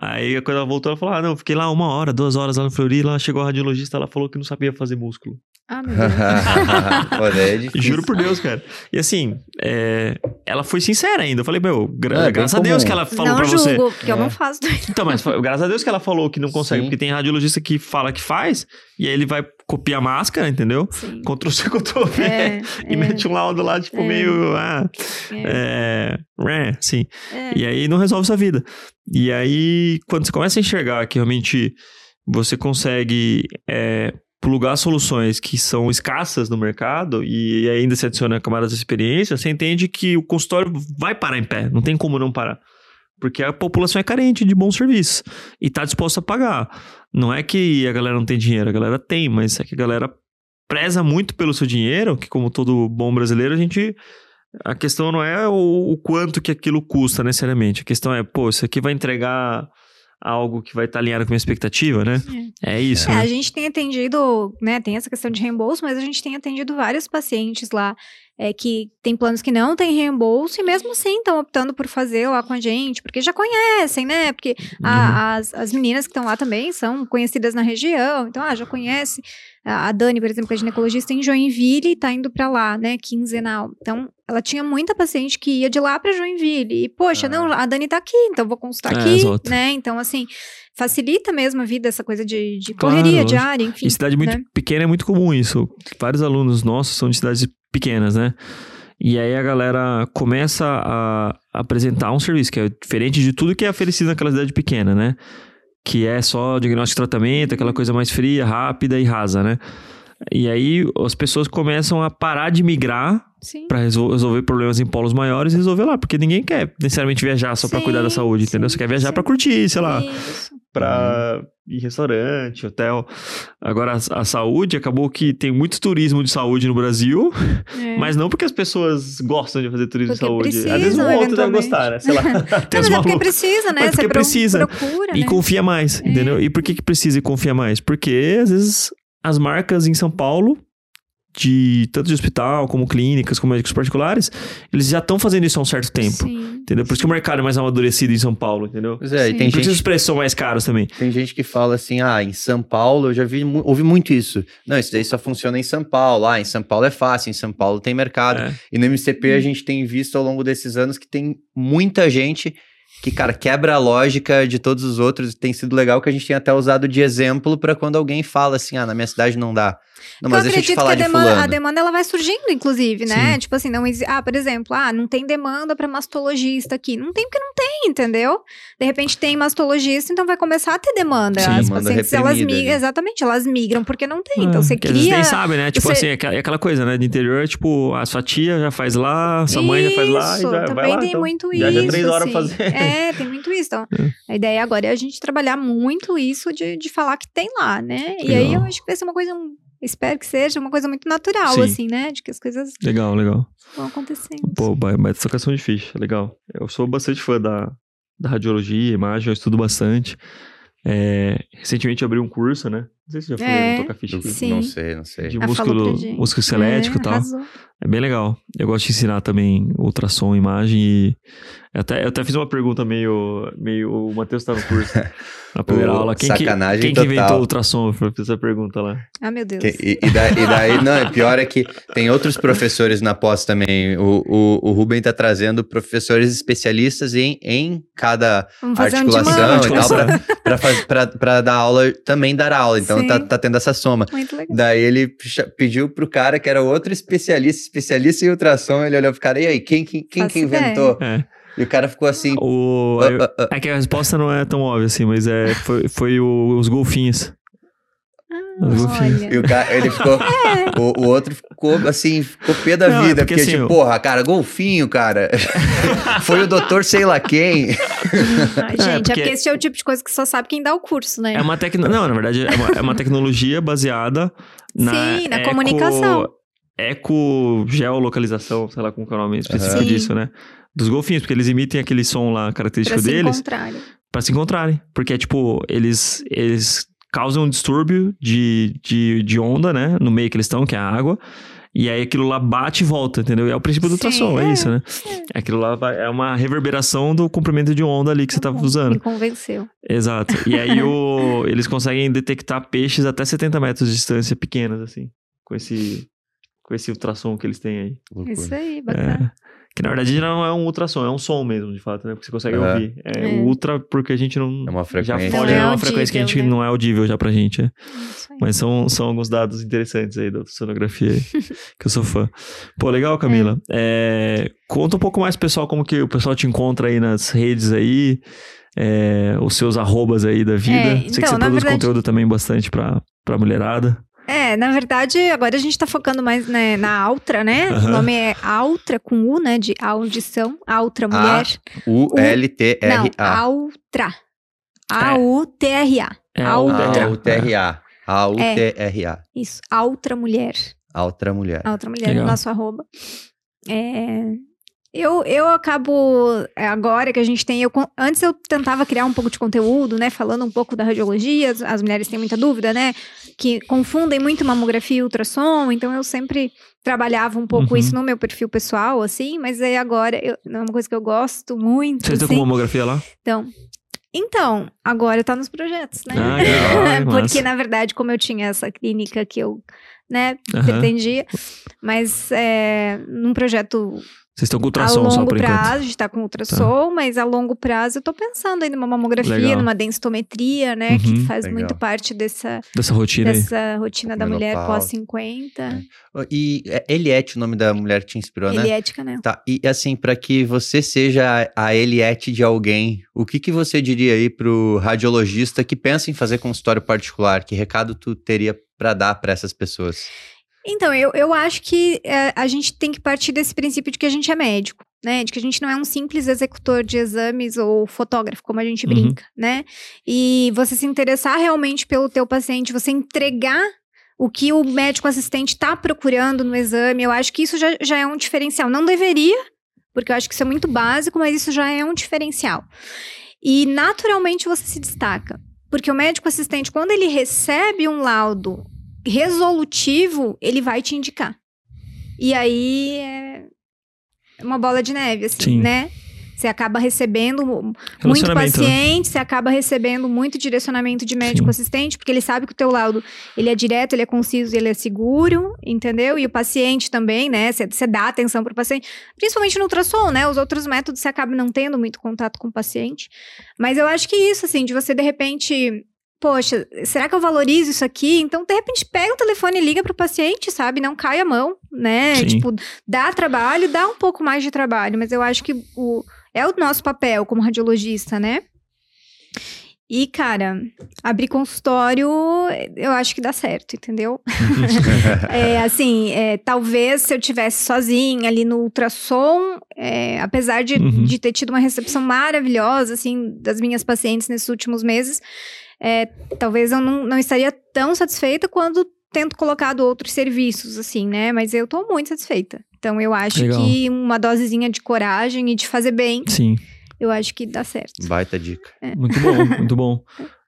Aí quando ela voltou, ela falou: Ah, não, fiquei lá uma hora, duas horas lá no Flori. Lá chegou a radiologista, ela falou que não sabia fazer músculo. Ah, meu Deus. (laughs) É. (laughs) Juro por Deus, cara. E assim, é, ela foi sincera ainda. Eu falei, meu, gra- É, graças a Deus comum. que ela falou não pra julgo, você. porque eu É. não faço. Então, mas foi- graças a Deus que ela falou que não consegue, Sim. porque tem radiologista que fala que faz, e aí ele vai copiar a máscara, entendeu? Sim. Ctrl C, Ctrl V. É, (laughs) E é, mete um laudo lá, tipo, É. meio. Ah, é, é. é, sim. é. E aí não resolve sua vida. E aí, quando você começa a enxergar que realmente você consegue é, plugar soluções que são escassas no mercado e ainda se adiciona camadas de experiência, você entende que o consultório vai parar em pé. Não tem como não parar. Porque a população é carente de bons serviços e está disposta a pagar. Não é que a galera não tem dinheiro, a galera tem, mas é que a galera preza muito pelo seu dinheiro, que como todo bom brasileiro, a gente a questão não é o, o quanto que aquilo custa necessariamente. A questão é, pô, isso aqui vai entregar algo que vai estar alinhado com a minha expectativa, né? É isso. É, né? a gente tem atendido, né, tem essa questão de reembolso, mas a gente tem atendido vários pacientes lá é, que tem planos que não têm reembolso e mesmo assim estão optando por fazer lá com a gente, porque já conhecem, né? Porque Uhum. a- as, as meninas que estão lá também são conhecidas na região, então, ah, já conhece. A Dani, por exemplo, que é ginecologista em Joinville e tá indo pra lá, né, quinzenal. Então, ela tinha muita paciente que ia de lá pra Joinville. E, poxa, Ah. não, a Dani tá aqui, então vou consultar É, aqui, exato. né? Então, assim, facilita mesmo a vida, essa coisa de, de Claro, correria lógico. diária, enfim. Em cidade muito né? pequena é muito comum isso. Vários alunos nossos são de cidades pequenas, né? E aí a galera começa a apresentar um serviço que é diferente de tudo que é oferecido naquela cidade pequena, né? Que é só diagnóstico e tratamento, aquela coisa mais fria, rápida e rasa, né? E aí as pessoas começam a parar de migrar para resolver problemas em polos maiores e resolver lá, porque ninguém quer necessariamente viajar só para cuidar da saúde, entendeu? sim, Você quer viajar para curtir, sei lá, Isso. Pra ir em restaurante, hotel. Agora, a, a saúde, acabou que tem muito turismo de saúde no Brasil, É. (laughs) mas não porque as pessoas gostam de fazer turismo Porque de saúde. Às vezes um outro deve gostar, né? Sei lá. (laughs) Não, mas é porque precisa, né? Mas porque Você precisa. procura, E né? confia mais, É. entendeu? E por que, que precisa e confia mais? Porque, às vezes, as marcas em São Paulo, de tanto de hospital, como clínicas, como médicos particulares, eles já estão fazendo isso há um certo tempo. Sim. Entendeu? Por isso que o mercado é mais amadurecido em São Paulo, entendeu? Pois é, e Sim. tem Por isso os gente, preços são mais caros também. tem gente que fala assim, ah, em São Paulo, eu já vi, ouvi muito isso. Não, isso daí só funciona em São Paulo. Ah, em São Paulo é fácil, em São Paulo tem mercado. É. E no MCP a gente tem visto ao longo desses anos que tem muita gente que, cara, quebra a lógica de todos os outros. Tem sido legal que a gente tem até usado de exemplo para quando alguém fala assim, ah, na minha cidade não dá. Não, Porque mas eu deixa eu te acredito falar que a demanda, a demanda ela vai surgindo, inclusive, né? Sim. Tipo assim, não exi- ah, por exemplo, ah, não tem demanda pra mastologista aqui. Não tem porque não tem, entendeu? De repente tem mastologista, então vai começar a ter demanda. Sim. As Demanda pacientes, elas reprimida migram, ali. exatamente, elas migram porque não tem. Então É, você cria. nem sabe, né? Tipo você- assim, é aquela, é coisa, né? De interior, tipo, a sua tia já faz lá, sua mãe já faz lá, e Isso, já, vai também lá. tem então, muito viaja isso. três horas assim. fazer. É, tem muito isso. Então, (laughs) a ideia agora é a gente trabalhar muito isso de, de falar que tem lá, né? E aí eu acho que vai ser uma coisa, espero que seja uma coisa muito natural, Sim. assim, né? De que as coisas Legal, legal. vão acontecendo. Pô, ba- baita tocação de ficha, legal. Eu sou bastante fã da, da radiologia, imagem, eu estudo bastante. É, recentemente eu abri um curso, né? Não sei se já falei É, no Toca Ficha aqui. sim. Não sei, não sei. De Ah, músculo, músculo esquelético é, e tal. arrasou. É bem legal. Eu gosto de ensinar também ultrassom, imagem e. Até, eu até fiz uma pergunta meio. meio o Matheus tá no curso. Na primeira Pô, aula. Quem, que, sacanagem quem que total. inventou o ultrassom? Eu fiz essa pergunta lá. Ah, meu Deus. Que- e, e da- e daí, não, é pior é que tem outros professores na pós também. O, o, o Rubem tá trazendo professores especialistas em, em cada um articulação de e tal, pra, pra, faz- pra, pra dar aula, também dar aula. Então Sim. tá, tá tendo essa soma. Muito legal. Daí ele pediu pro cara que era outro especialista, especialista em ultrassom, ele olhou pro cara, e aí, quem, quem, quem que inventou? É. E o cara ficou assim, O, "Ah, ah, ah." é que a resposta não é tão óbvia assim, mas é, foi, foi o- os golfinhos. Ah. E o cara, ele ficou. (laughs) o, o outro ficou assim, ficou pé da Não, é vida. porque, porque, assim, tipo, o- porra, cara, golfinho, cara. (laughs) Foi o doutor sei lá quem. (laughs) Ai, gente, é porque- porque... esse é o tipo de coisa que só sabe quem dá o curso, né? É uma tecno... Não, na verdade, é uma, é uma tecnologia baseada na. Sim, na eco- comunicação. Eco-geolocalização, sei lá como é o nome específico Sim. disso, né? Dos golfinhos, porque eles emitem aquele som lá característico pra se deles encontrarem. pra se encontrarem. Porque é tipo, eles, eles causam um distúrbio de, de, de onda, né? No meio que eles estão, que é a água. E aí aquilo lá bate e volta, entendeu? E é o princípio do ultrassom, é, é, isso, né? Aquilo lá é uma reverberação do comprimento de onda ali que você tá Bom, usando. Me convenceu. Exato. E aí o, (laughs) eles conseguem detectar peixes até 70 metros de distância pequenas, assim. Com esse, com esse ultrassom que eles têm aí. Loucura. Isso aí, bacana. É. Que na verdade não é um ultrassom, é um som mesmo, de fato, né? Porque você consegue Aham. ouvir. É, É. ultra porque a gente não. É uma já frequência. foge, Não é é uma frequência que a gente né? não é audível já pra gente. é. Mas são, são alguns dados interessantes aí da sonografia aí, (laughs) que eu sou fã. Pô, legal, Camila. É, conta um pouco mais, pessoal, como que o pessoal te encontra aí nas redes aí, é, os seus arrobas aí da vida. É, Sei que então, você na produz verdade- conteúdo também bastante pra, pra mulherada. É, na verdade, agora a gente tá focando mais né, na Altra, né? Aham. O nome é Altra com U, né? De audição. Altra mulher. Não, U-L-T-R-A. Altra. A-U-T-R-A. É, Altra. a A-U-T-R-A. A-U-T-R-A. Isso, Altra mulher. Outra mulher. Altra mulher, Legal. nosso arroba. É, Eu, eu acabo, é, agora que a gente tem, eu, antes eu tentava criar um pouco de conteúdo, né, falando um pouco da radiologia, as, as mulheres têm muita dúvida, né, que confundem muito mamografia e ultrassom, então eu sempre trabalhava um pouco Uhum. isso no meu perfil pessoal, assim, mas aí agora, eu, é uma coisa que eu gosto muito, Vocês estão com assim, mamografia lá? então... Então, agora tá nos projetos, né? Ah, legal, (laughs) Porque, na verdade, como eu tinha essa clínica que eu, né, pretendia, mas é, num projeto Vocês estão com a ultrassom só longo por prazo, enquanto. a gente tá com ultrassom, mas a longo prazo eu tô pensando aí numa mamografia, Legal. numa densitometria, né, que Uhum. faz Legal. muito parte dessa, Dessa rotina aí. dessa rotina da mulher Menopausa. pós-50. E é Eliette, o nome da mulher que te inspirou, né? Eliética, né? Tá, e assim, para que você seja a a Eliette de alguém, o que, que você diria aí pro radiologista que pensa em fazer consultório particular? Que recado tu teria para dar para essas pessoas? Então, eu, eu acho que é, a gente tem que partir desse princípio de que a gente é médico, né? De que a gente não é um simples executor de exames ou fotógrafo, como a gente Uhum. brinca, né? E você se interessar realmente pelo teu paciente, você entregar o que o médico assistente está procurando no exame, eu acho que isso já, já é um diferencial. Não deveria, porque eu acho que isso é muito básico, mas isso já é um diferencial. E naturalmente você se destaca. Porque o médico assistente, quando ele recebe um laudo resolutivo, ele vai te indicar. E aí é uma bola de neve, assim, Sim. né? Você acaba recebendo muito né? paciente, você acaba recebendo muito direcionamento de médico Sim. assistente, porque ele sabe que o teu laudo, ele é direto, ele é conciso, ele é seguro, entendeu? E o paciente também, né? Você, você dá atenção pro paciente, principalmente no ultrassom, né? Os outros métodos você acaba não tendo muito contato com o paciente. Mas eu acho que isso, assim, de você de repente poxa, será que eu valorizo isso aqui? Então, de repente, pega o telefone e liga pro paciente, sabe? Não cai a mão, né? Sim. Tipo, dá trabalho, dá um pouco mais de trabalho, mas eu acho que o, é o nosso papel como radiologista, né? E, cara, abrir consultório, eu acho que dá certo, entendeu? (laughs) (laughs) É, assim, é, talvez se eu tivesse sozinha ali no ultrassom, é, apesar de, Uhum. de ter tido uma recepção maravilhosa, assim, das minhas pacientes nesses últimos meses, é, talvez eu não, não estaria tão satisfeita quando tento colocado outros serviços, assim, né? Mas eu tô muito satisfeita. Então, eu acho Legal. que uma dosezinha de coragem e de fazer bem, Sim. Eu acho que dá certo. Baita dica. Muito bom, muito bom.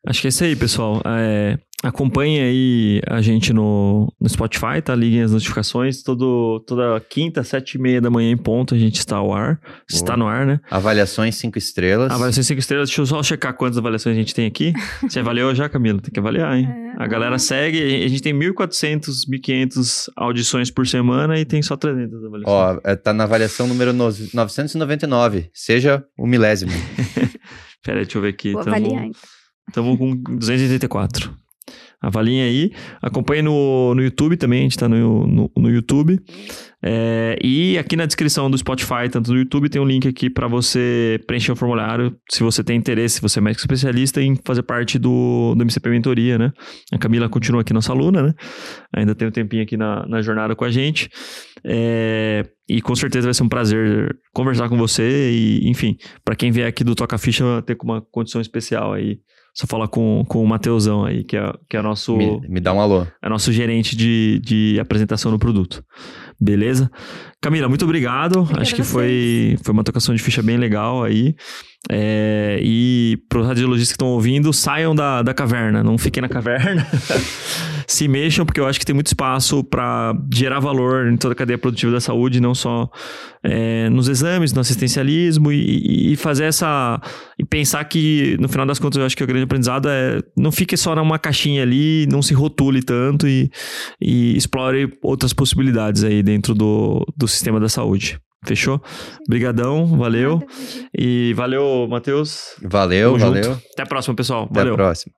Acho que é isso aí, pessoal. É, acompanhem aí a gente no, no Spotify, tá? Liguem as notificações. Todo, toda quinta, sete e meia da manhã em ponto, a gente está ao ar. Está no ar, né? Avaliações cinco estrelas. Avaliações 5 estrelas. Deixa eu só checar quantas avaliações a gente tem aqui. (laughs) Você avaliou já, Camila? Tem que avaliar, hein? É. A galera segue. A gente tem 1.400, 1.500 audições por semana e tem só 300 avaliações. Ó, é, tá na avaliação número no- 999. Seja o milésimo. (laughs) Pera aí, deixa eu ver aqui. Vou Tamo- avaliar. então. Estamos com 284. Avaliem aí. Acompanhe no, no YouTube também, a gente tá no, no, no YouTube. É, e aqui na descrição do Spotify, tanto do YouTube, tem um link aqui para você preencher o formulário, se você tem interesse, se você é médico especialista, em fazer parte do, do MCP Mentoria, né? A Camila continua aqui nossa aluna, né? Ainda tem um tempinho aqui na, na jornada com a gente. É, e com certeza vai ser um prazer conversar com você e, enfim, para quem vier aqui do Toca Ficha, ter uma condição especial aí. Só falar com, com o Mateusão aí, que é, que é nosso, Me, me dá um alô. é nosso gerente de, de apresentação do produto. Beleza? Camila, muito obrigado. Obrigada Acho que foi, foi uma tocação de ficha bem legal aí. É, e para os radiologistas que estão ouvindo, saiam da, da caverna, não fiquem na caverna. (laughs) se mexam, porque eu acho que tem muito espaço para gerar valor em toda a cadeia produtiva da saúde, não só é, nos exames, no assistencialismo e, e, fazer essa. E pensar que, no final das contas, eu acho que o grande aprendizado é não fique só numa caixinha ali, não se rotule tanto e, e explore outras possibilidades aí dentro do, do sistema da saúde. Fechou? Obrigadão, valeu. E valeu, Matheus. Valeu, Tamo valeu. junto. Até a próxima, pessoal. Até Valeu. a próxima.